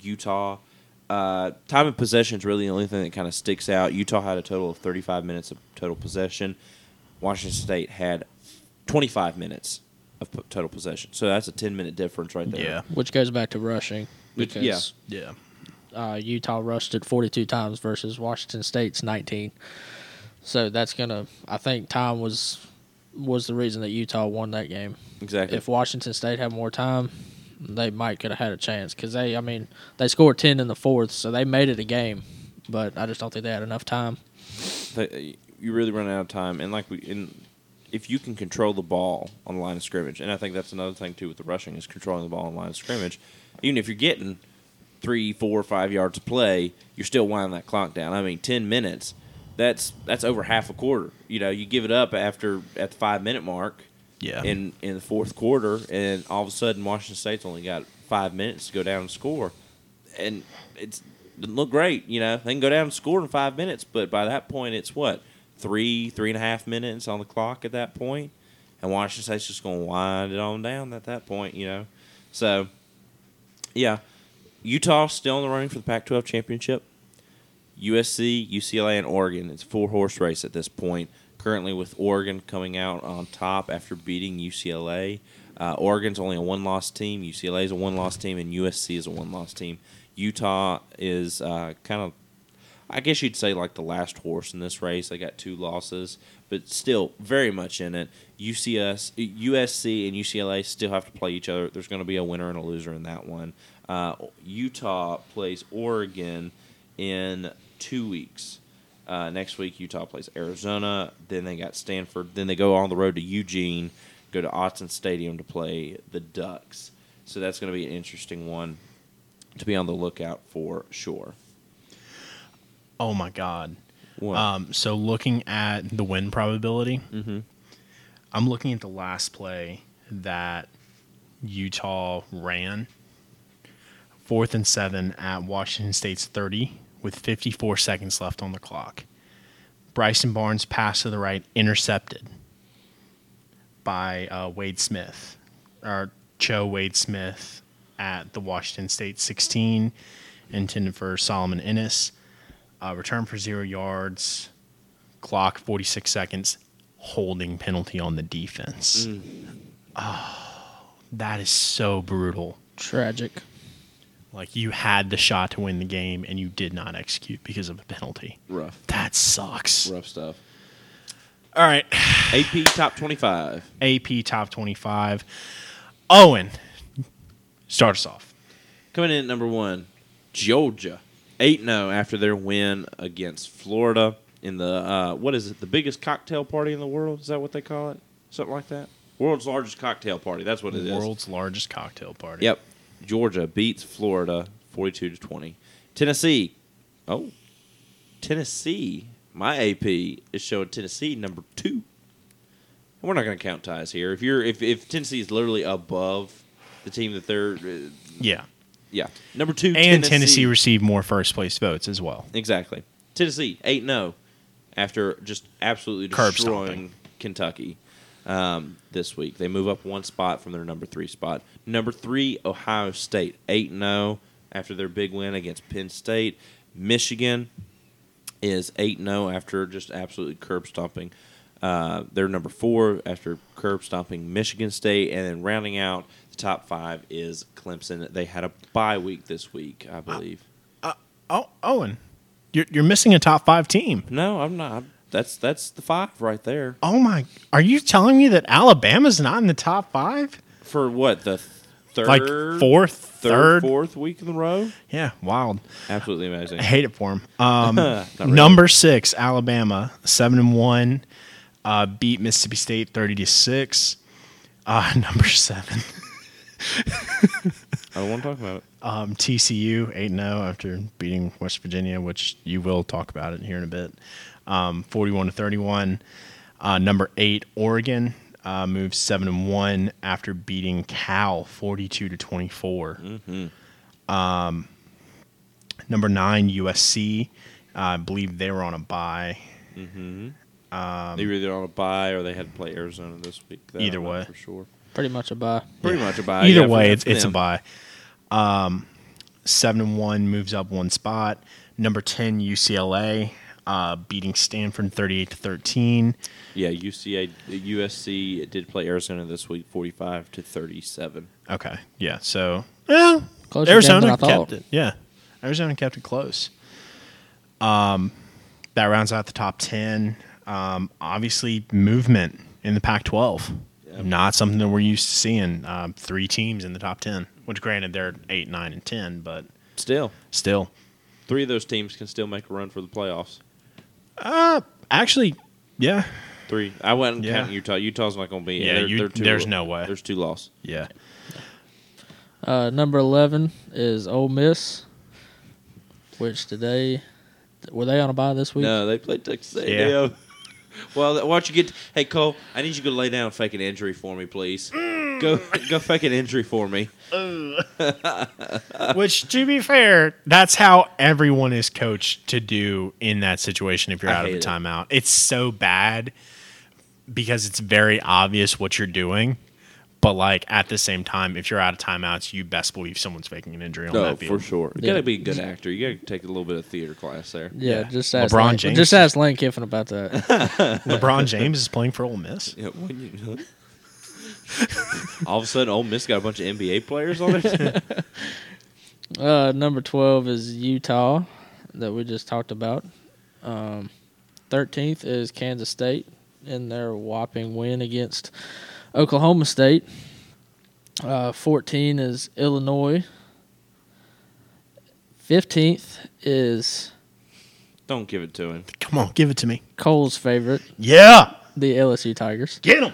Utah. Uh, time of possession is really the only thing that kind of sticks out. Utah had a total of 35 minutes of total possession. Washington State had 25 minutes of p- total possession. So that's a 10 minute difference right there. Yeah. which goes back to rushing. Which- Because Yeah. uh, Utah rushed it 42 times versus Washington State's 19. So that's gonna. I think time was was the reason that Utah won that game. Exactly. If Washington State had more time, they might could have had a chance because they. I mean, they scored 10 in the fourth, so they made it a game. But I just don't think they had enough time. They- you really run out of time, and like we, if you can control the ball on the line of scrimmage, and I think that's another thing too with the rushing is controlling the ball on the line of scrimmage. Even if you're getting three, four, five yards of play, you're still winding that clock down. I mean, ten minutes. That's that's over half a quarter. You know, you give it up after at the five minute mark. Yeah. In in the fourth quarter, and all of a sudden Washington State's only got five minutes to go down and score, and it's doesn't look great. You know, they can go down and score in five minutes, but by that point, it's what three, three and a half minutes on the clock at that point, and Washington State's just going to wind it on down at that point. You know, so yeah, Utah still in the running for the Pac-12 championship. USC, UCLA, and Oregon. It's a four horse race at this point. Currently, with Oregon coming out on top after beating UCLA. Uh, Oregon's only a one loss team. UCLA is a one loss team, and USC is a one loss team. Utah is uh, kind of, I guess you'd say, like the last horse in this race. They got two losses, but still very much in it. UCS, USC, and UCLA still have to play each other. There's going to be a winner and a loser in that one. Uh, Utah plays Oregon in two weeks. Uh, next week, Utah plays Arizona. Then they got Stanford. Then they go on the road to Eugene, go to Autzen Stadium to play the Ducks. So that's going to be an interesting one to be on the lookout for sure. Oh my God. Um, so looking at the win probability, Mhm. I'm looking at the last play that Utah ran. Fourth and seven at Washington State's 30 with 54 seconds left on the clock. Bryson Barnes pass to the right, intercepted by uh, Wade Smith, or Joe Wade Smith at the Washington State 16, intended for Solomon Ennis. Uh, return for zero yards, clock 46 seconds, holding penalty on the defense. Oh, that is so brutal. Tragic. Like you had the shot to win the game and you did not execute because of a penalty. rough, That sucks. rough stuff. All right, AP top twenty-five. AP top 25. Owen, start us off. Coming in at number one, Georgia, eight 0 after their win against Florida in the uh, what is it? The biggest cocktail party in the world? Is that what they call it? Something like that. World's largest cocktail party. That's what it is. World's largest cocktail party. Yep. Georgia beats Florida 42 to 20. Tennessee. Oh. Tennessee. My AP is showing Tennessee number 2. We're not going to count ties here. If you're if if Tennessee is literally above the team that they're uh, Yeah. yeah, number 2 And Tennessee received more first place votes as well. Exactly. Tennessee 8 0 after just absolutely destroying. Kentucky um, this week. They move up one spot from their number three spot. Number three, Ohio State 8 0 after their big win against Penn State. Michigan is 8 0 after just absolutely curb stomping. Uh, they're number four after curb stomping Michigan State. And then rounding out the top five is Clemson. They had a bye week this week, I believe. Oh, Owen, you're, you're missing a top five team. No, I'm not. That's that's the five right there. Oh my! Are you telling me that Alabama's not in the top five? For what the third, like fourth, third, third. fourth week in a row. Yeah, wild. Absolutely amazing. I hate it for him. Um, really. Number six, Alabama, seven and one, uh, beat Mississippi State thirty to six. Uh, number seven, I don't want to talk about it. um, TCU eight and zero after beating West Virginia, which you will talk about it here in a bit. Um, Forty one to thirty one. Uh, number eight, Oregon. Uh, moved seven and one after beating Cal forty two to twenty four. Um, number nine, USC. Uh, I believe they were on a bye. they were either on a bye or they had to play Arizona this week. That Either way. for sure. Pretty much a buy. Pretty much a bye. Either yeah, way, it's it's a them. bye. Um, seven and one moves up one spot. Number ten, UCLA, uh, beating Stanford thirty-eight to thirteen. Yeah, UCA, USC did play Arizona this week, forty-five to thirty-seven. Okay, yeah. So, well, Closer Arizona than I thought. kept it. Yeah, Arizona kept it close. Um, that rounds out the top ten. Um, obviously, movement in the Pac-12. Yep. Not something that we're used to seeing. Um, three teams in the top ten. Which, granted, they're eight, nine, and ten, but Still, still. three of those teams can still make a run for the playoffs. Uh, actually, yeah, Three. I wasn't Yeah. counting Utah. Utah's not going to be. Yeah, they're, you- they're two, there's no way. There's two loss. yeah. Uh, number eleven is Ole Miss, which today were they on a buy this week? No, they played Texas Yeah. A&M. well, why don't you get? Hey Cole, I need you to go lay down and fake an injury for me, please. Go, go fake an injury for me. Which, to be fair, that's how everyone is coached to do in that situation if you're I out of a hate it. timeout. It's so bad because it's very obvious what you're doing. But, like, at the same time, if you're out of timeouts, you best believe someone's faking an injury on No, that field. for sure. You Yeah. gotta be a good actor. You gotta take a little bit of theater class there. Yeah, Yeah. just ask LeBron Lane, James Just is- ask Lane Kiffin about that. LeBron James is playing for Ole Miss. Yeah, when you, all of a sudden, Ole Miss got a bunch of NBA players on it. uh, number twelve is Utah, that we just talked about. Um, Thirteenth is Kansas State in their whopping win against Oklahoma State. Uh, Fourteen is Illinois. Fifteenth is Don't give it to him. Come on, give it to me. Cole's favorite, Yeah. the LSU Tigers. Get him.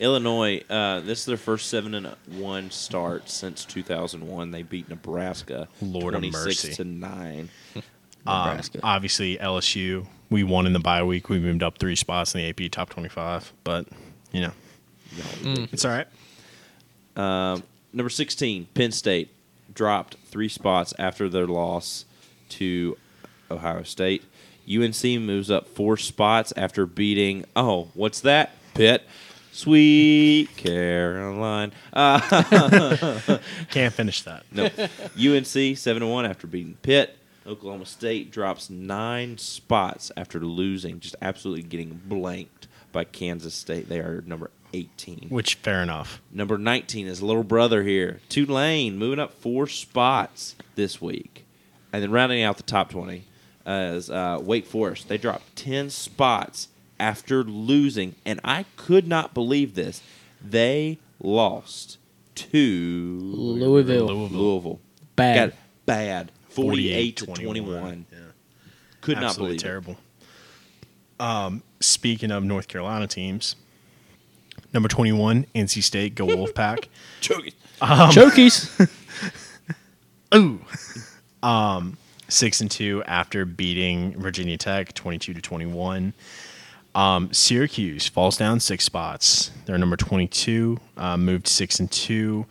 Illinois, uh, this is their first seven and one start since 2001. They beat Nebraska, Lord of 26 mercy. to nine. Um, obviously, LSU, we won in the bye week. We moved up three spots in the AP top 25. But, you know, it's all right. Um, number 16, Penn State dropped three spots after their loss to Ohio State. UNC moves up four spots after beating, oh, what's that? Pitt. Sweet Caroline. Uh, Can't finish that. no. UNC 7 1 after beating Pitt. Oklahoma State drops nine spots after losing, just absolutely getting blanked by Kansas State. They are number 18. Which, fair enough. Number 19 is little brother here. Tulane moving up four spots this week. And then rounding out the top 20 is uh, Wake Forest. They dropped 10 spots after losing. And I could not believe this. They lost to Louisville. Louisville. Bad. Got bad. 48 to 21. 21. Yeah. Could not Absolutely believe it. terrible. Um, speaking of North Carolina teams, number 21, NC State, go Wolfpack. Choking. Chokies. Ooh. Um, six and two after beating Virginia Tech, twenty-two to twenty-one. Um, Syracuse falls down six spots. They're number twenty-two. Uh, moved six and two.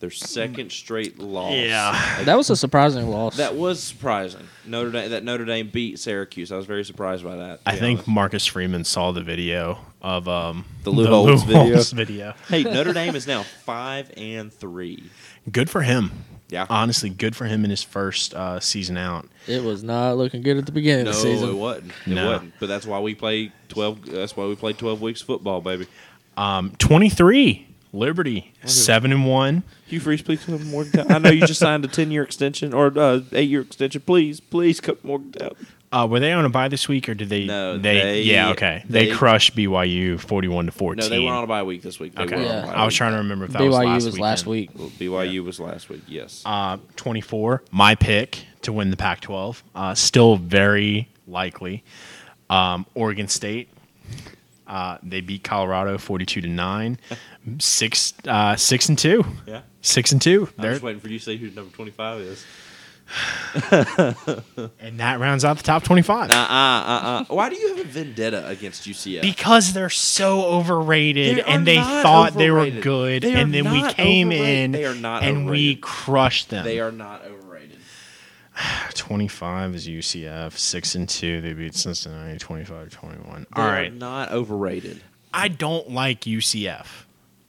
Their second straight loss. Yeah. that was a surprising loss. That was surprising. Notre Dame that Notre Dame beat Syracuse. I was very surprised by that. I think honest. Marcus Freeman saw the video of um, The Lou Holtz video. video. Hey, Notre Dame is now five and three. Good for him. Yeah. Honestly, good for him in his first uh, season out. it was not looking good at the beginning No, of the season. it wasn't. It No. wasn't. But that's why we play twelve. That's why we play twelve weeks of football, baby. Um, 23, Liberty, seven and one. Hugh Freeze, please come to Morgantown. I know you just signed a ten year extension or uh, eight year extension. Please, please come to Morgantown. Uh, were they on a bye this week, or did they? No, they, they- yeah, okay. They, they- crushed BYU forty-one to fourteen. No, they were on a bye week this week. They Okay, were on a Yeah. bye I was week. trying to remember if that BYU was was, last, last weekend. week. BYU was last week. Yes. Uh, twenty-four. My pick to win the Pac-12. Uh, still very likely. Um, Oregon State. Uh, they beat Colorado forty-two to nine. Six, uh, six and two. yeah. Six and two. I'm They're, just waiting for you to say who number 25 is. and that rounds out the top twenty-five. Uh uh uh uh. Why do you have a vendetta against UCF? Because they're so overrated, They are and they not thought they were overrated. good, They are and then we not came overrated. in They are not and we overrated. crushed them. they are not overrated. 25 is UCF, 6 and 2. They beat Cincinnati 25 21. They All are right. not overrated. I don't like UCF.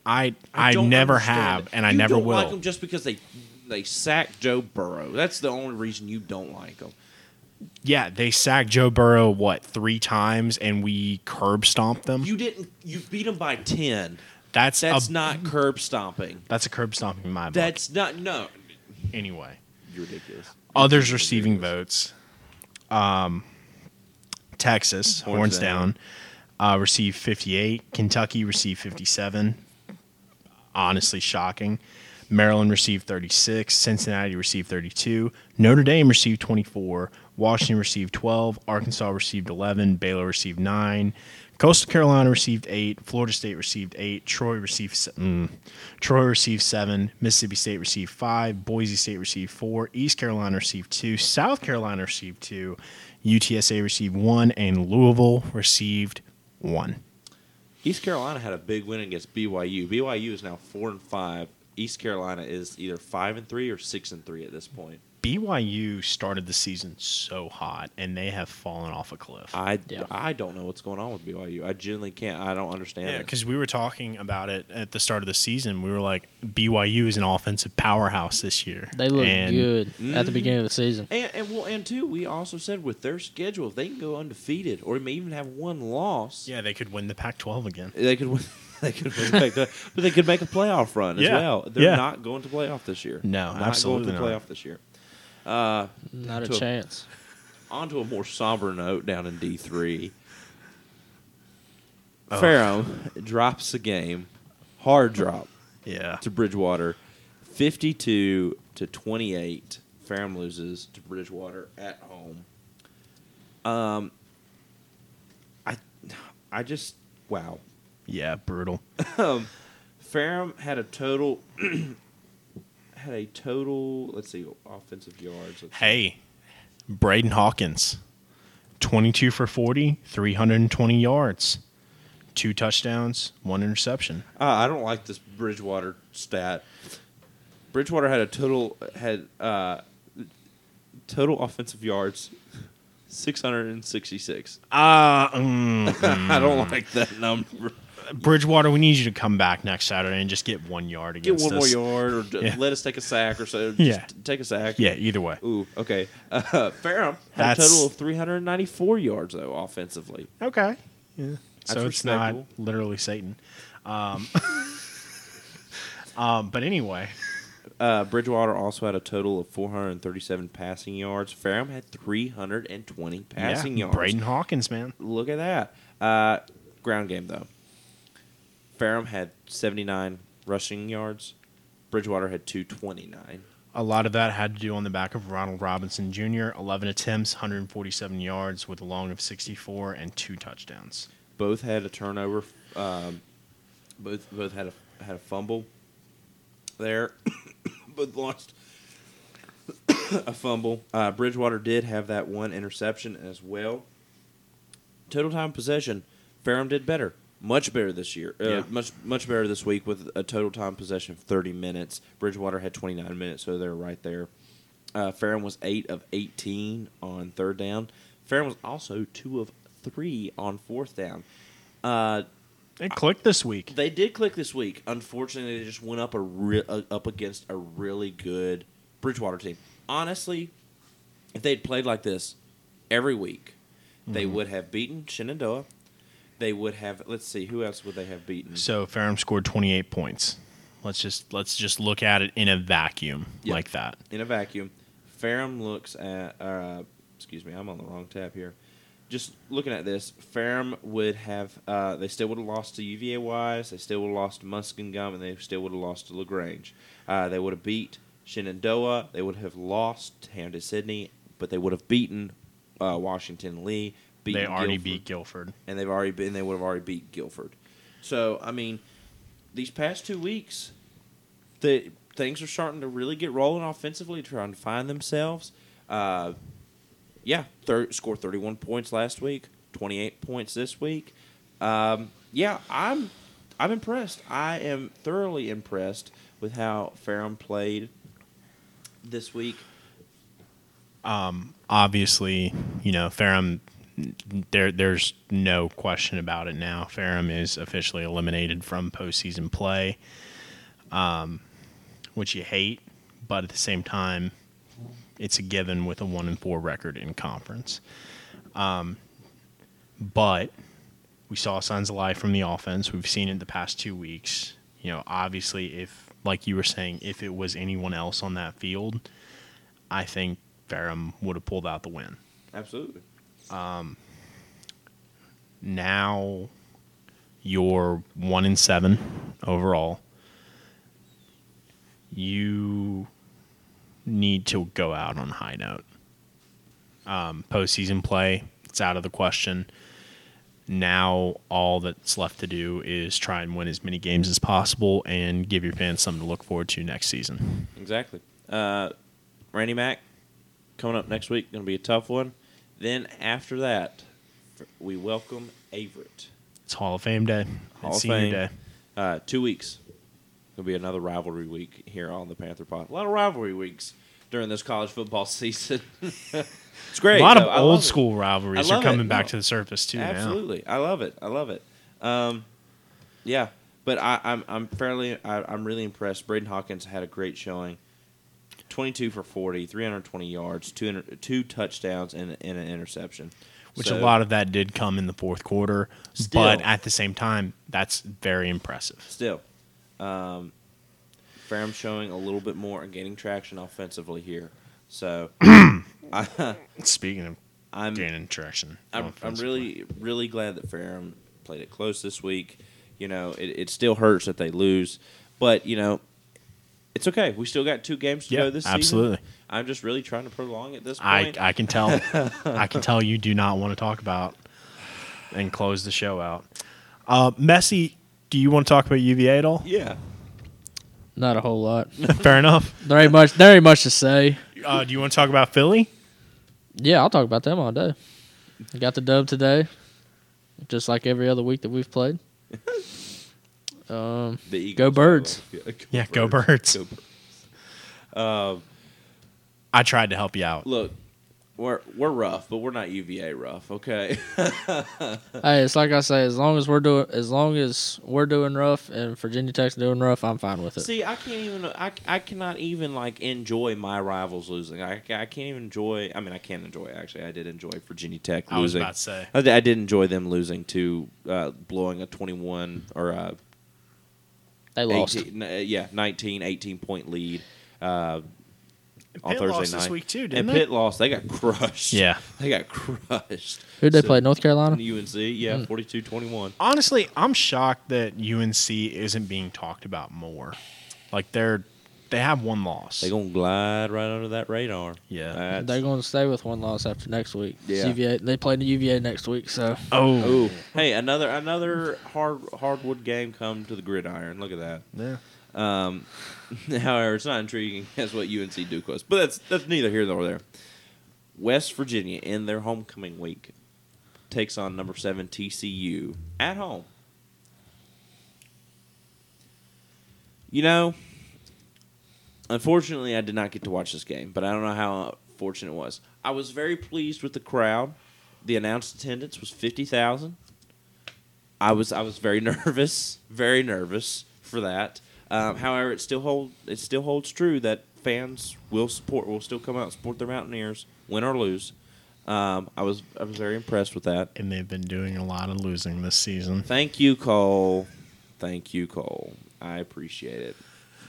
I I, don't never understand have, it. and I You never don't will. like them just because they they sacked Joe Burrow. That's the only reason you don't like them. yeah, they sacked Joe Burrow, what, three times, and we curb stomped them? You didn't. You beat them by ten. that's That's a, not curb stomping. That's a curb stomping in my book. That's not. No, anyway. you're ridiculous. Others receiving votes. Um, Texas, Horns horns, down. down, uh, received 58. Kentucky received 57. Honestly, shocking. Maryland received 36. Cincinnati received 32. Notre Dame received 24. Washington received 12. Arkansas received 11. Baylor received 9. Coastal Carolina received 8. Florida State received 8. Troy received mm, Troy received 7. Mississippi State received 5. Boise State received 4. East Carolina received 2. South Carolina received 2. UTSA received 1 and Louisville received 1. East Carolina had a big win against BYU. BYU is now four and five. East Carolina is either five and three or six and three at this point. BYU started the season so hot, and they have fallen off a cliff. I, Yeah. I don't know what's going on with BYU. I genuinely can't. I don't understand Yeah, it. because we were talking about it at the start of the season. We were like, BYU is an offensive powerhouse this year. They look And good at the Mhm. beginning of the season. And, and well, and two, we also said with their schedule, if they can go undefeated or may even have one loss, Yeah, they could win the Pac-12 again. they could win. They could win, back to- but they could make a playoff run as Yeah. well. They're Yeah. not going to playoff this year. No, not absolutely going to not. playoff this year. Uh, Not a to a- chance. on to a more somber note down in D three. Oh. Ferrum drops the game, hard drop Yeah. to Bridgewater, fifty-two to twenty-eight. Ferrum loses to Bridgewater at home. Um, I, I just wow. Yeah, brutal. Um, Ferrum had a total had a total. Let's see, offensive yards. Hey, Braden Hawkins, 22 for 40, 320 yards, two touchdowns, one interception. Uh, I don't like this Bridgewater stat. Bridgewater had a total had uh, total offensive yards six hundred and sixty six. Uh, mm, I don't like that number. Bridgewater, we need you to come back next Saturday and just get one yard against us. Get one more yard, or d- Yeah. let us take a sack, or so. Just Yeah. take a sack. Yeah, either way. Ooh, okay. Uh, Ferrum had That's- a total of 394 yards though offensively. Okay. Yeah. So it's not respectable. literally Satan. Um, um, but anyway, Uh, Bridgewater also had a total of 437 passing yards. Ferrum had 320 passing yeah, yards. Braden Hawkins, man. Look at that. Uh, ground game though. Ferrum had 79 rushing yards. Bridgewater had 229. A lot of that had to do on the back of Ronald Robinson Jr. 11 attempts, 147 yards with a long of 64 and two touchdowns. Both had a turnover. Um, both both had a had a fumble. There, both lost a fumble. Uh, Bridgewater did have that one interception as well. Total time possession, Ferrum did better, much better this year. Uh, Yeah. Much much better this week with a total time possession of thirty minutes. Bridgewater had twenty nine minutes, so they're right there. Uh, Ferrum was eight of eighteen on third down. Ferrum was also two of three on fourth down. Uh, It clicked this week. they did click this week. Unfortunately, they just went up a re- uh, up against a really good Bridgewater team. Honestly, if they'd played like this every week, they Mm-hmm. would have beaten Shenandoah. They would have. Let's see, who else would they have beaten? So Ferrum scored 28 points. Let's just let's just look at it in a vacuum Yeah. like that. in a vacuum. Ferrum looks at uh, excuse me, I'm on the wrong tab here. Just looking at this, Ferrum would have uh, they still would have lost to UVA Wise, they still would have lost to Muskingum, and they still would have lost to Lagrange. Uh, they would have beat Shenandoah. They would have lost to Hampden-Sydney, but they would have beaten uh, Washington Lee. Beaten They already Guilford, beat Guilford. and they've already been. They would have already beat Guilford. So I mean, these past two weeks, the things are starting to really get rolling offensively, trying to find themselves. Uh, yeah, thir- scored 31 points last week, 28 points this week. Um, yeah, I'm I'm impressed. I am thoroughly impressed with how Ferrum played this week. obviously, you know, Ferrum. There, there's no question about it now. Ferrum is officially eliminated from postseason play, um, which you hate, but at the same time, it's a given with a one and four record in conference. Um, but we saw signs of life from the offense. We've seen it the past two weeks. You know, obviously, if like you were saying, if it was anyone else on that field, I think Ferrum would have pulled out the win. Absolutely. Now you're one in seven overall. You need to go out on a high note. Um, postseason play, it's out of the question. Now all that's left to do is try and win as many games as possible and give your fans something to look forward to next season. Exactly. Uh, Randy Mack coming up next week going to be a tough one. Then after that, we welcome Averett. It's Hall of Fame day. Hall it's of Fame. day. Uh, two weeks. It'll be another rivalry week here on the Panther Pod. A lot of rivalry weeks during this college football season. it's great. A lot of though. I love old it. school rivalries are coming it. back No. to the surface too now. Absolutely, I love it. I love it. Um, yeah, but I, I'm I'm fairly I, I'm really impressed. Braden Hawkins had a great showing. 22 for 40, 320 yards, two inter- two touchdowns, and, and an interception. Which So, a lot of that did come in the fourth quarter, Still. but at the same time, that's very impressive. still, um, Ferrum showing a little bit more and gaining traction offensively here. So I, Speaking of I'm gaining traction, I'm, I'm really, really glad that Ferrum played it close this week. You know, it, it still hurts that they lose, but you know, it's okay. We still got two games to Yeah, go this season. absolutely. I'm just really trying to prolong at this I point. I can tell I can tell you do not want to talk about and close the show out. Uh, Messe, do you want to talk about UVA at all? yeah, Not a whole lot. Fair enough. There ain't much. There ain't much to say. Uh, do you want to talk about Philly? Yeah, I'll talk about them all day. Got the dub today, just like every other week that we've played. Um, the Eagles. Birds. Yeah, go Birds. Go Birds. Um, I tried to help you out. look, we're we're rough, but we're not UVA rough. Okay. hey, it's like I say. As long as we're doing, as long as we're doing rough and Virginia Tech's doing rough, I'm fine with it. See, I can't even. I, I cannot even like enjoy my rivals losing. I, I can't even enjoy. I mean, I can't enjoy. Actually, I did enjoy Virginia Tech losing. I was losing. about to say. I did, I did enjoy them losing to uh, blowing a 21 or uh, they lost. 18, uh, yeah, 19, 18 point lead uh, on Pitt Thursday lost night. this week too, and didn't they? Pitt lost. They got crushed. Yeah. they got crushed. Who'd they So- play? North Carolina. UNC. Yeah, Hmm. 42-21. Honestly, I'm shocked that UNC isn't being talked about more. Like they're they have one loss. They're gonna glide right under that radar. Yeah. That's- They're going to stay with one loss after next week. Yeah. UVA, they play the UVA next week, so oh, Ooh. Hey, another another hard hardwood game come to the gridiron. Look at that. yeah. Um, however, it's not intriguing as what UNC Duke was, but that's that's neither here nor there. West Virginia in their homecoming week takes on number seven TCU at home. You know, unfortunately, I did not get to watch this game, but I don't know how fortunate it was. I was very pleased with the crowd. The announced attendance was fifty thousand. I was I was very nervous, very nervous for that. Um, however, it still hold it still holds true that fans will support will still come out and support their Mountaineers, win or lose. Um, I was I was very impressed with that. And they've been doing a lot of losing this season. Thank you, Cole. Thank you, Cole. I appreciate it.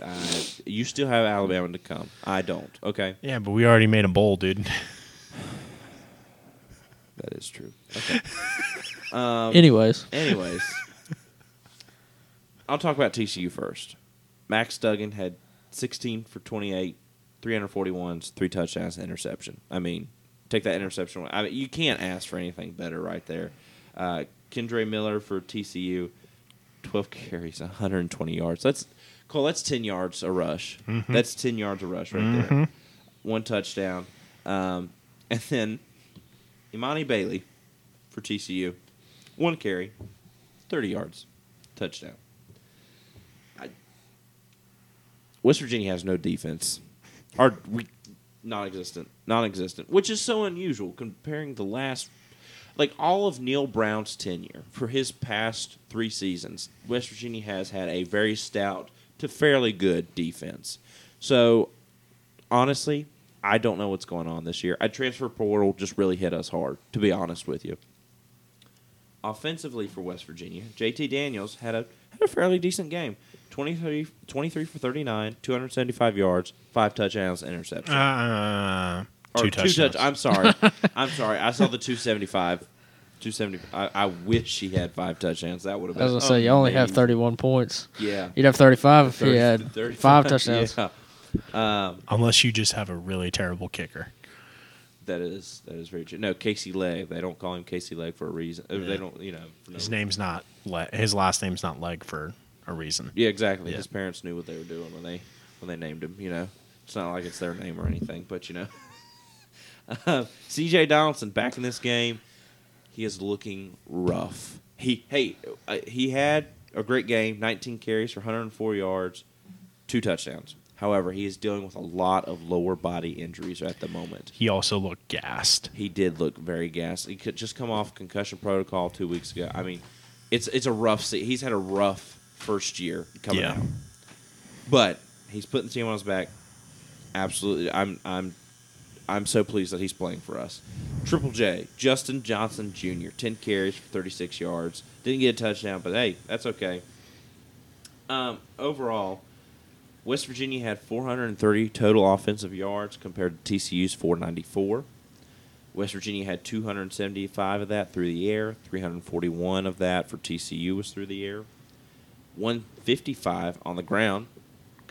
I, you still have Alabama to come. I don't. Okay. Yeah, but we already made a bowl, dude. That is true. Okay. um, Anyways, anyways, I'll talk about TCU first. Max Duggan had 16 for 28, 341s, three touchdowns, and interception. I mean, take that interception. away. I mean, you can't ask for anything better right there. Uh, Kendre Miller for TCU, 12 carries, 120 yards. That's Cole. That's 10 yards a rush. That's 10 yards a rush right there. One touchdown, um, and then Emani Bailey for TCU, one carry, 30 yards, touchdown. I, West Virginia has no defense, or we, non-existent, non-existent, which is so unusual comparing the last, like all of Neal Brown's tenure for his past three seasons. West Virginia has had a very stout to fairly good defense. So honestly, I don't know what's going on this year. I transfer portal just really hit us hard, to be honest with you. Offensively for West Virginia, JT Daniels had a had a fairly decent game. 23, 23 for 39, 275 yards, five touchdowns, interception. Uh, two touchdowns. touch- I'm sorry. I'm sorry. I saw the 275. 270. I, I wish he had five touchdowns. That would have I been. was gonna say you only have 31 points. Yeah. You'd have 35 if Thirty- you had 35, five touchdowns. Yeah. Um, Unless you just have a really terrible kicker. That is that is very true. No, Casey Legg. They don't call him Casey Legg for a reason. Yeah. They don't, you know. No His name's not Le- his last name's not Legg for a reason. Yeah, exactly. Yeah. His parents knew what they were doing when they when they named him. You know, it's not like it's their name or anything, but you know. uh, C.J. Donaldson back in this game. He is looking rough. He hey uh, he had a great game. 19 carries for 104 yards, two touchdowns. However, he is dealing with a lot of lower body injuries at the moment. He also looked gassed. He did look very gassed. He could just come off concussion protocol two weeks ago. I mean, it's it's a rough. Se- he's had a rough first year coming Yeah. out, but he's putting the team on his back. Absolutely, I'm I'm I'm so pleased that he's playing for us. Triple J, Justin Johnson Jr., ten carries for 36 yards. Didn't get a touchdown, but hey, that's okay. Um, overall, West Virginia had 430 total offensive yards compared to TCU's 494. West Virginia had 275 of that through the air. 341 of that for TCU was through the air. 155 on the ground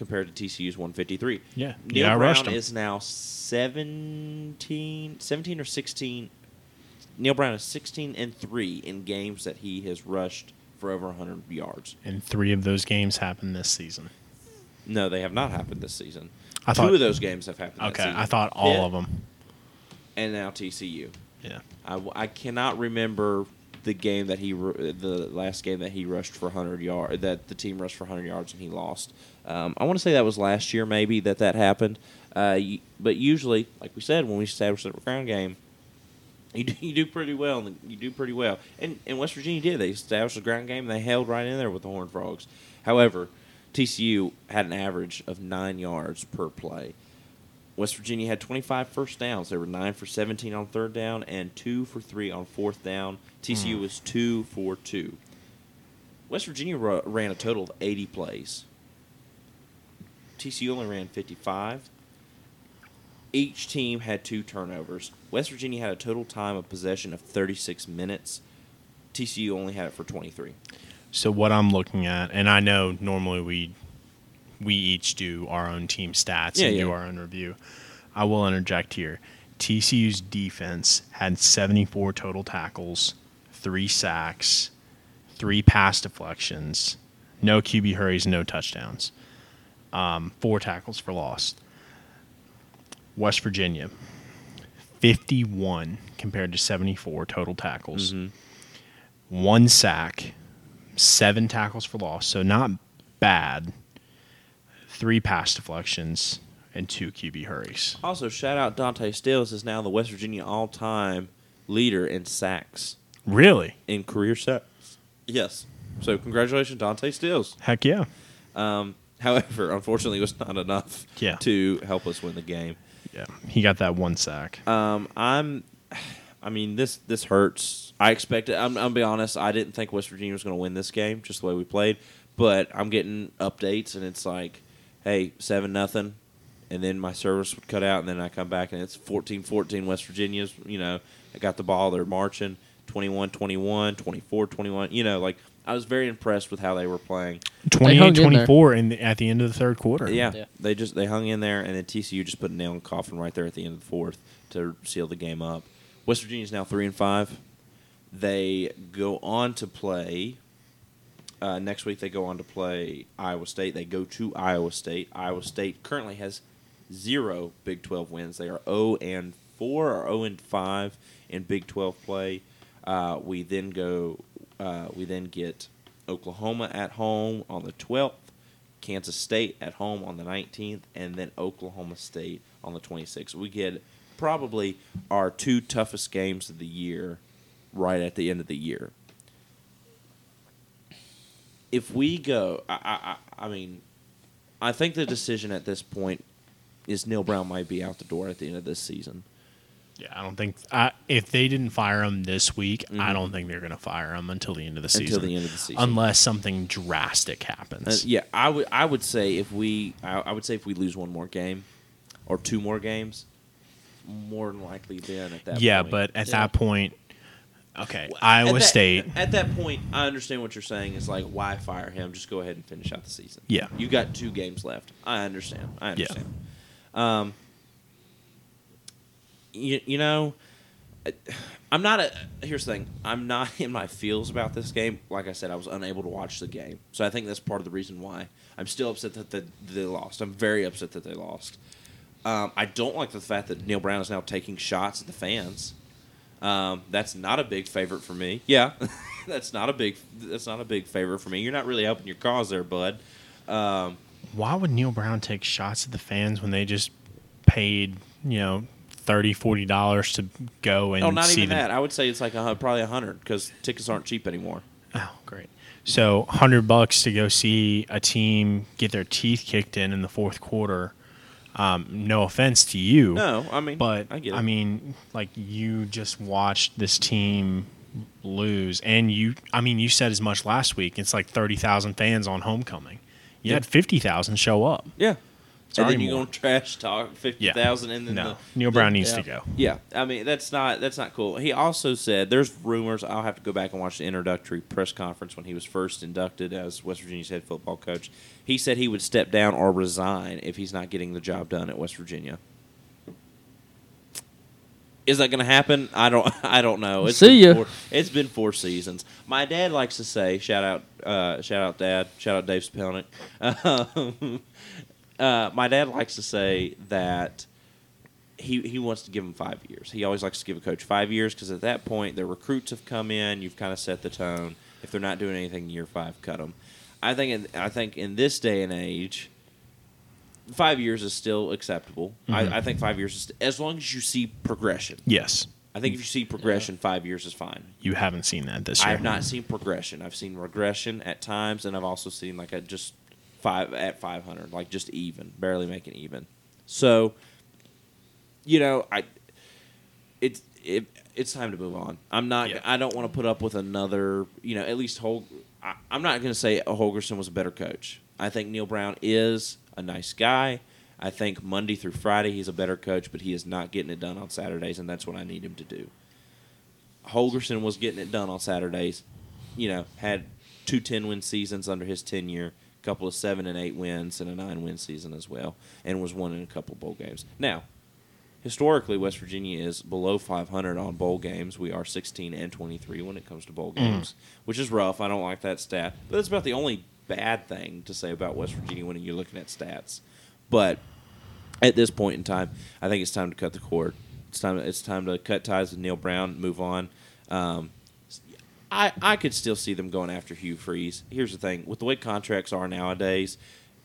compared to TCU's 153. Yeah. Neal Yeah, Brown is now 17, 17 or 16. Neal Brown is 16 and 3 in games that he has rushed for over 100 yards. And three of those games happened this season. No, they have not happened this season. I Two thought- of those games have happened. Okay, this season. I thought all Yeah. of them. and now TCU. Yeah. I, I cannot remember the game that he the last game that he rushed for 100 yards that the team rushed for 100 yards and he lost. Um, I want to say that was last year maybe that that happened. Uh, but usually, like we said, when we establish the ground game, you do, you do pretty well. And you do pretty well. And, and West Virginia did. They established the ground game. and They held right in there with the Horned Frogs. However, TCU had an average of nine yards per play. West Virginia had 25 first downs. They were 9 for 17 on third down and 2 for 3 on fourth down. TCU Hmm. was 2 for 2. West Virginia ru- ran a total of 80 plays. TCU only ran 55. Each team had two turnovers. West Virginia had a total time of possession of 36 minutes. TCU only had it for 23. So what I'm looking at, and I know normally we we each do our own team stats Yeah, and do our own review. I will interject here. TCU's defense had 74 total tackles, three sacks, three pass deflections, no QB hurries, no touchdowns, um, four tackles for loss. West Virginia, 51 compared to 74 total tackles one sack, seven tackles for loss, so not bad. Three pass deflections and two QB hurries. Also, shout out Dante Stills is now the West Virginia all-time leader in sacks Really? in career sacks. Yes. So congratulations, Dante Stills. Heck yeah. Um, however, unfortunately, it was not enough Yeah. to help us win the game. Yeah. He got that one sack. Um, I'm, I mean, this this hurts. I expected. I'm, I'll be honest. I didn't think West Virginia was going to win this game, just the way we played. But I'm getting updates, and it's like, hey, seven nothing, and then my service would cut out, and then I come back and it's 14-14 West Virginia's. You know, I got the ball. They're marching 21-21, 24-21. You know, like I was very impressed with how they were playing. 28 24 in the, at the end of the third quarter. Yeah, Yeah. they just they hung in there, and then TCU just put a nail in the coffin right there at the end of the fourth to seal the game up. West Virginia's now three and five. They go on to play. Uh, next week they go on to play Iowa State. They go to Iowa State. Iowa State currently has zero Big Twelve wins. They are zero and four or zero and five in Big Twelve play. Uh, we then go. Uh, we then get Oklahoma at home on the twelfth. Kansas State at home on the 19th, and then Oklahoma State on the 26th. We get probably our two toughest games of the year right at the end of the year. If we go, I, I, I I mean, I think the decision at this point is Neal Brown might be out the door at the end of this season. Yeah, I don't think I, if they didn't fire him this week, I Mhm. don't think they're going to fire him until the end of the season. Until the end of the season. unless something drastic Uh, happens. yeah, I would I would say if we I, I would say if we lose one more game or two more games, more than likely then at that yeah, point. but at Yeah. that point, okay, Iowa at that- State. At that point, I understand what you're saying. Is like, why fire him? Just go ahead and finish out the season. Yeah. you got two games left. I understand. I understand. Um, you, you know, I'm not a. Here's the thing. I'm not in my feels about this game. Like I said, I was unable to watch the game, so I think that's part of the reason why I'm still upset that they, they lost. I'm very upset that they lost. Um, I don't like the fact that Neal Brown is now taking shots at the fans. Um, that's not a big favorite for me. Yeah, that's not a big. That's not a big favorite for me. You're not really helping your cause there, bud. Um, Why would Neal Brown take shots at the fans when they just paid, you know, 30 40 dollars to go and oh, not see even them? that. I would say it's like a, probably a hundred because tickets aren't cheap anymore. Oh, great. So, 100 bucks to go see a team get their teeth kicked in in the fourth quarter. Um, no offense to you. No, I mean, But I get it. I mean, like you just watched this team lose, and you. I mean, you said as much last week. It's like thirty thousand fans on homecoming. You Yeah. had fifty thousand show up. yeah. Sorry, and then you're more. going to trash talk fifty thousand, Yeah, and then no. the, Neal the- Brown needs yeah. to go. Yeah, I mean that's not that's not cool. He also said there's rumors. I'll have to go back and watch the introductory press conference when he was first inducted as West Virginia's head football coach. He said he would step down or resign if he's not getting the job done at West Virginia. Is that going to happen? I don't. I don't know. It's See been ya. Four, it's been four seasons. My dad likes to say, "Shout out, uh, shout out, Dad, shout out, Dave Spelnick." Um, uh, my dad likes to say that he he wants to give him five years. He always likes to give a coach five years because at that point the recruits have come in. You've kind of set the tone. If they're not doing anything year five, cut them. I think in, I think in this day and age, five years is still acceptable. Mhm. I, I think five years is as long as you see progression. Yes, I think if you see progression, five years is fine. you haven't seen that this year. I have not seen progression. I've seen regression at times, and I've also seen like a just five at five hundred, like just even, barely making even. So, you know, I it's it, it's time to move on. I'm not. Yeah. I don't want to put up with another. You know, at least Hol. I, I'm not going to say Holgorsen was a better coach. I think Neal Brown is a nice guy. I think Monday through Friday he's a better coach, but he is not getting it done on Saturdays, and that's what I need him to do. Holgorsen was getting it done on Saturdays. You know, had two 10 win seasons under his tenure, a couple of seven and eight wins, and a nine win season as well, and was one in a couple bowl games. Now, historically, West Virginia is below 500 on bowl games. We are 16 and 23 when it comes to bowl games, which is rough. I don't like that stat, but that's about the only bad thing to say about West Virginia when you're looking at stats. But at this point in time, I think it's time to cut the cord. It's time. It's time to cut ties with Neal Brown. Move on. Um, I I could still see them going after Hugh Freeze. Here's the thing: with the way contracts are nowadays,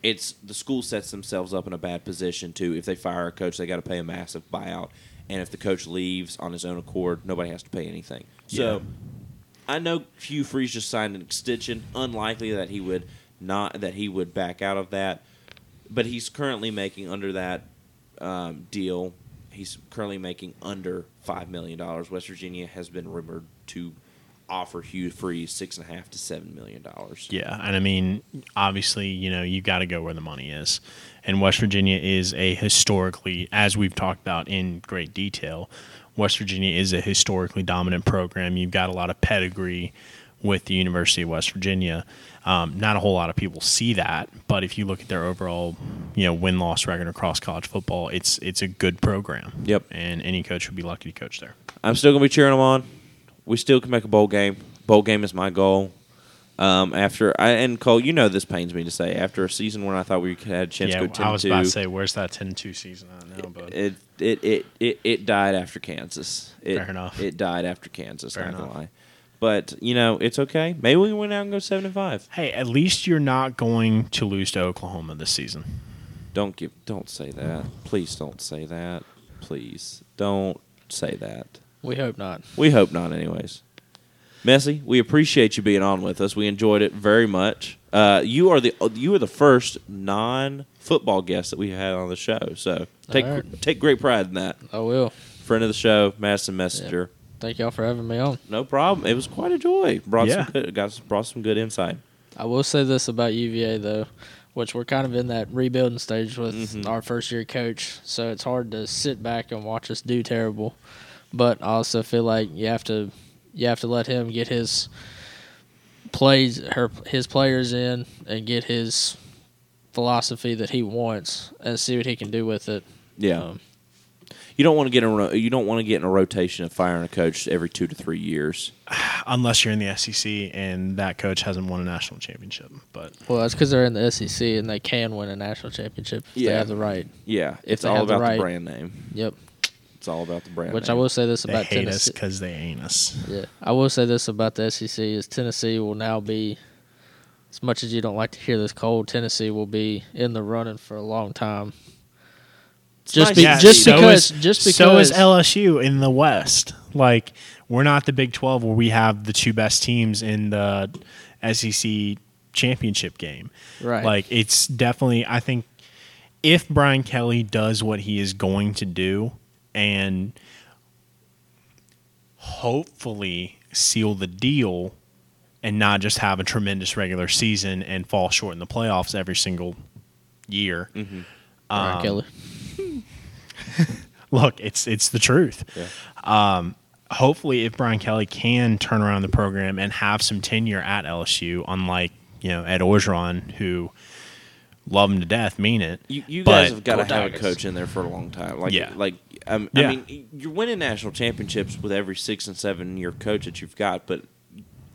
it's the school sets themselves up in a bad position too. If they fire a coach, they got to pay a massive buyout, and if the coach leaves on his own accord, nobody has to pay anything. So. Yeah. I know Hugh Freeze just signed an extension. Unlikely that he would not that he would back out of that, but he's currently making under that um, deal. He's currently making under five million dollars. West Virginia has been rumored to offer Hugh Freeze six and a half to seven million dollars. Yeah, and I mean, obviously, you know, you got to go where the money is. And West Virginia is a historically, as we've talked about in great detail, West Virginia is a historically dominant program. You've got a lot of pedigree with the University of West Virginia. Um, not a whole lot of people see that, but if you look at their overall, you know, win loss record across college football, it's it's a good program. Yep. and any coach would be lucky to coach there. I'm still gonna be cheering them on. We still can make a bowl game. Bowl game is my goal. Um, after I and Cole, you know this pains me to say. After a season when I thought we had a chance yeah, to go ten I was about to say, where's that 10-2 season at now? But it, it it it it died after Kansas. It, Fair enough. It died after Kansas. Fair not enough. lie. But you know it's okay. Maybe we can win out and go seven and five. hey, at least you're not going to lose to Oklahoma this season. Don't give. Don't say that. Please don't say that. Please don't say that. We hope not. We hope not, anyways. Messe, we appreciate you being on with us. We enjoyed it very much. Uh, you are the you are the first non football guest that we had on the show. So take All right. take great pride in that. I will. Friend of the show, Madison Messenger. Thank y'all for having me on. No problem. It was quite a joy. Brought Yeah. some good, got brought some good insight. I will say this about UVA though, which we're kind of in that rebuilding stage with Mhm. our first year coach, so it's hard to sit back and watch us do terrible. But I also feel like you have to you have to let him get his plays her his players in and get his philosophy that he wants and see what he can do with it. Yeah. Um, You don't want to get in a you don't want to get in a rotation of firing a coach every two to three years. unless you're in the SEC and that coach hasn't won a national championship. But well, that's because they're in the SEC and they can win a national championship if Yeah. they have the right. Yeah, it's all have the about the right- brand name. Yep. It's all about the brand. Which I will say this they about hate Tennessee. because they ain't us. Yeah, I will say this about the SEC is Tennessee will now be, as much as you don't like to hear this, cold Tennessee will be in the running for a long time. Just nice be, Yeah, just see. so because, is- just because. So is LSU in the West. Like we're not the Big Twelve where we have the two best teams in the SEC championship game. Right. Like it's definitely. I think if Brian Kelly does what he is going to do and hopefully seal the deal and not just have a tremendous regular season and fall short in the playoffs every single year. Brian um, Kelly. Look, it's it's the truth. Yeah. Hopefully, if Brian Kelly can turn around the program and have some tenure at LSU, unlike you know Ed Orgeron, who love him to death, mean it. You, you guys have got to Go have a coach in there for a long time. Like, Yeah. like um, Yeah. I mean, you're winning national championships with every six and seven year coach that you've got, but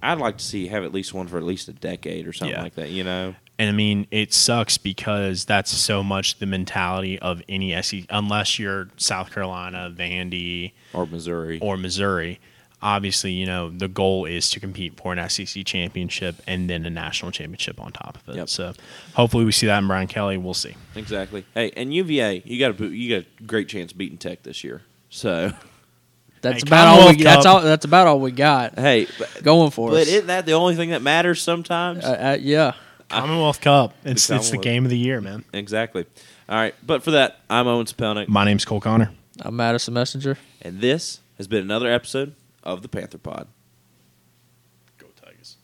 I'd like to see you have at least one for at least a decade or something Yeah. like that. You know, And I mean, it sucks because that's so much the mentality of any SEC, unless you're South Carolina, Vandy, or Missouri. or Missouri. Obviously, you know, the goal is to compete for an SEC championship and then a national championship on top of it. Yep. So hopefully we see that in Brian Kelly. We'll see. exactly. Hey, and UVA, you got a you got a great chance beating Tech this year. So, That's Hey, about all we. That's all. That's about all we got hey, but, going for but us. But isn't that the only thing that matters sometimes? uh, uh, yeah. Commonwealth Cup. It's it's the game of the year, man. exactly. All right, but for that, I'm Owen Spelnick, My name's Cole Connor. I'm Madison Messenger. and this has been another episode of the Panther Pod.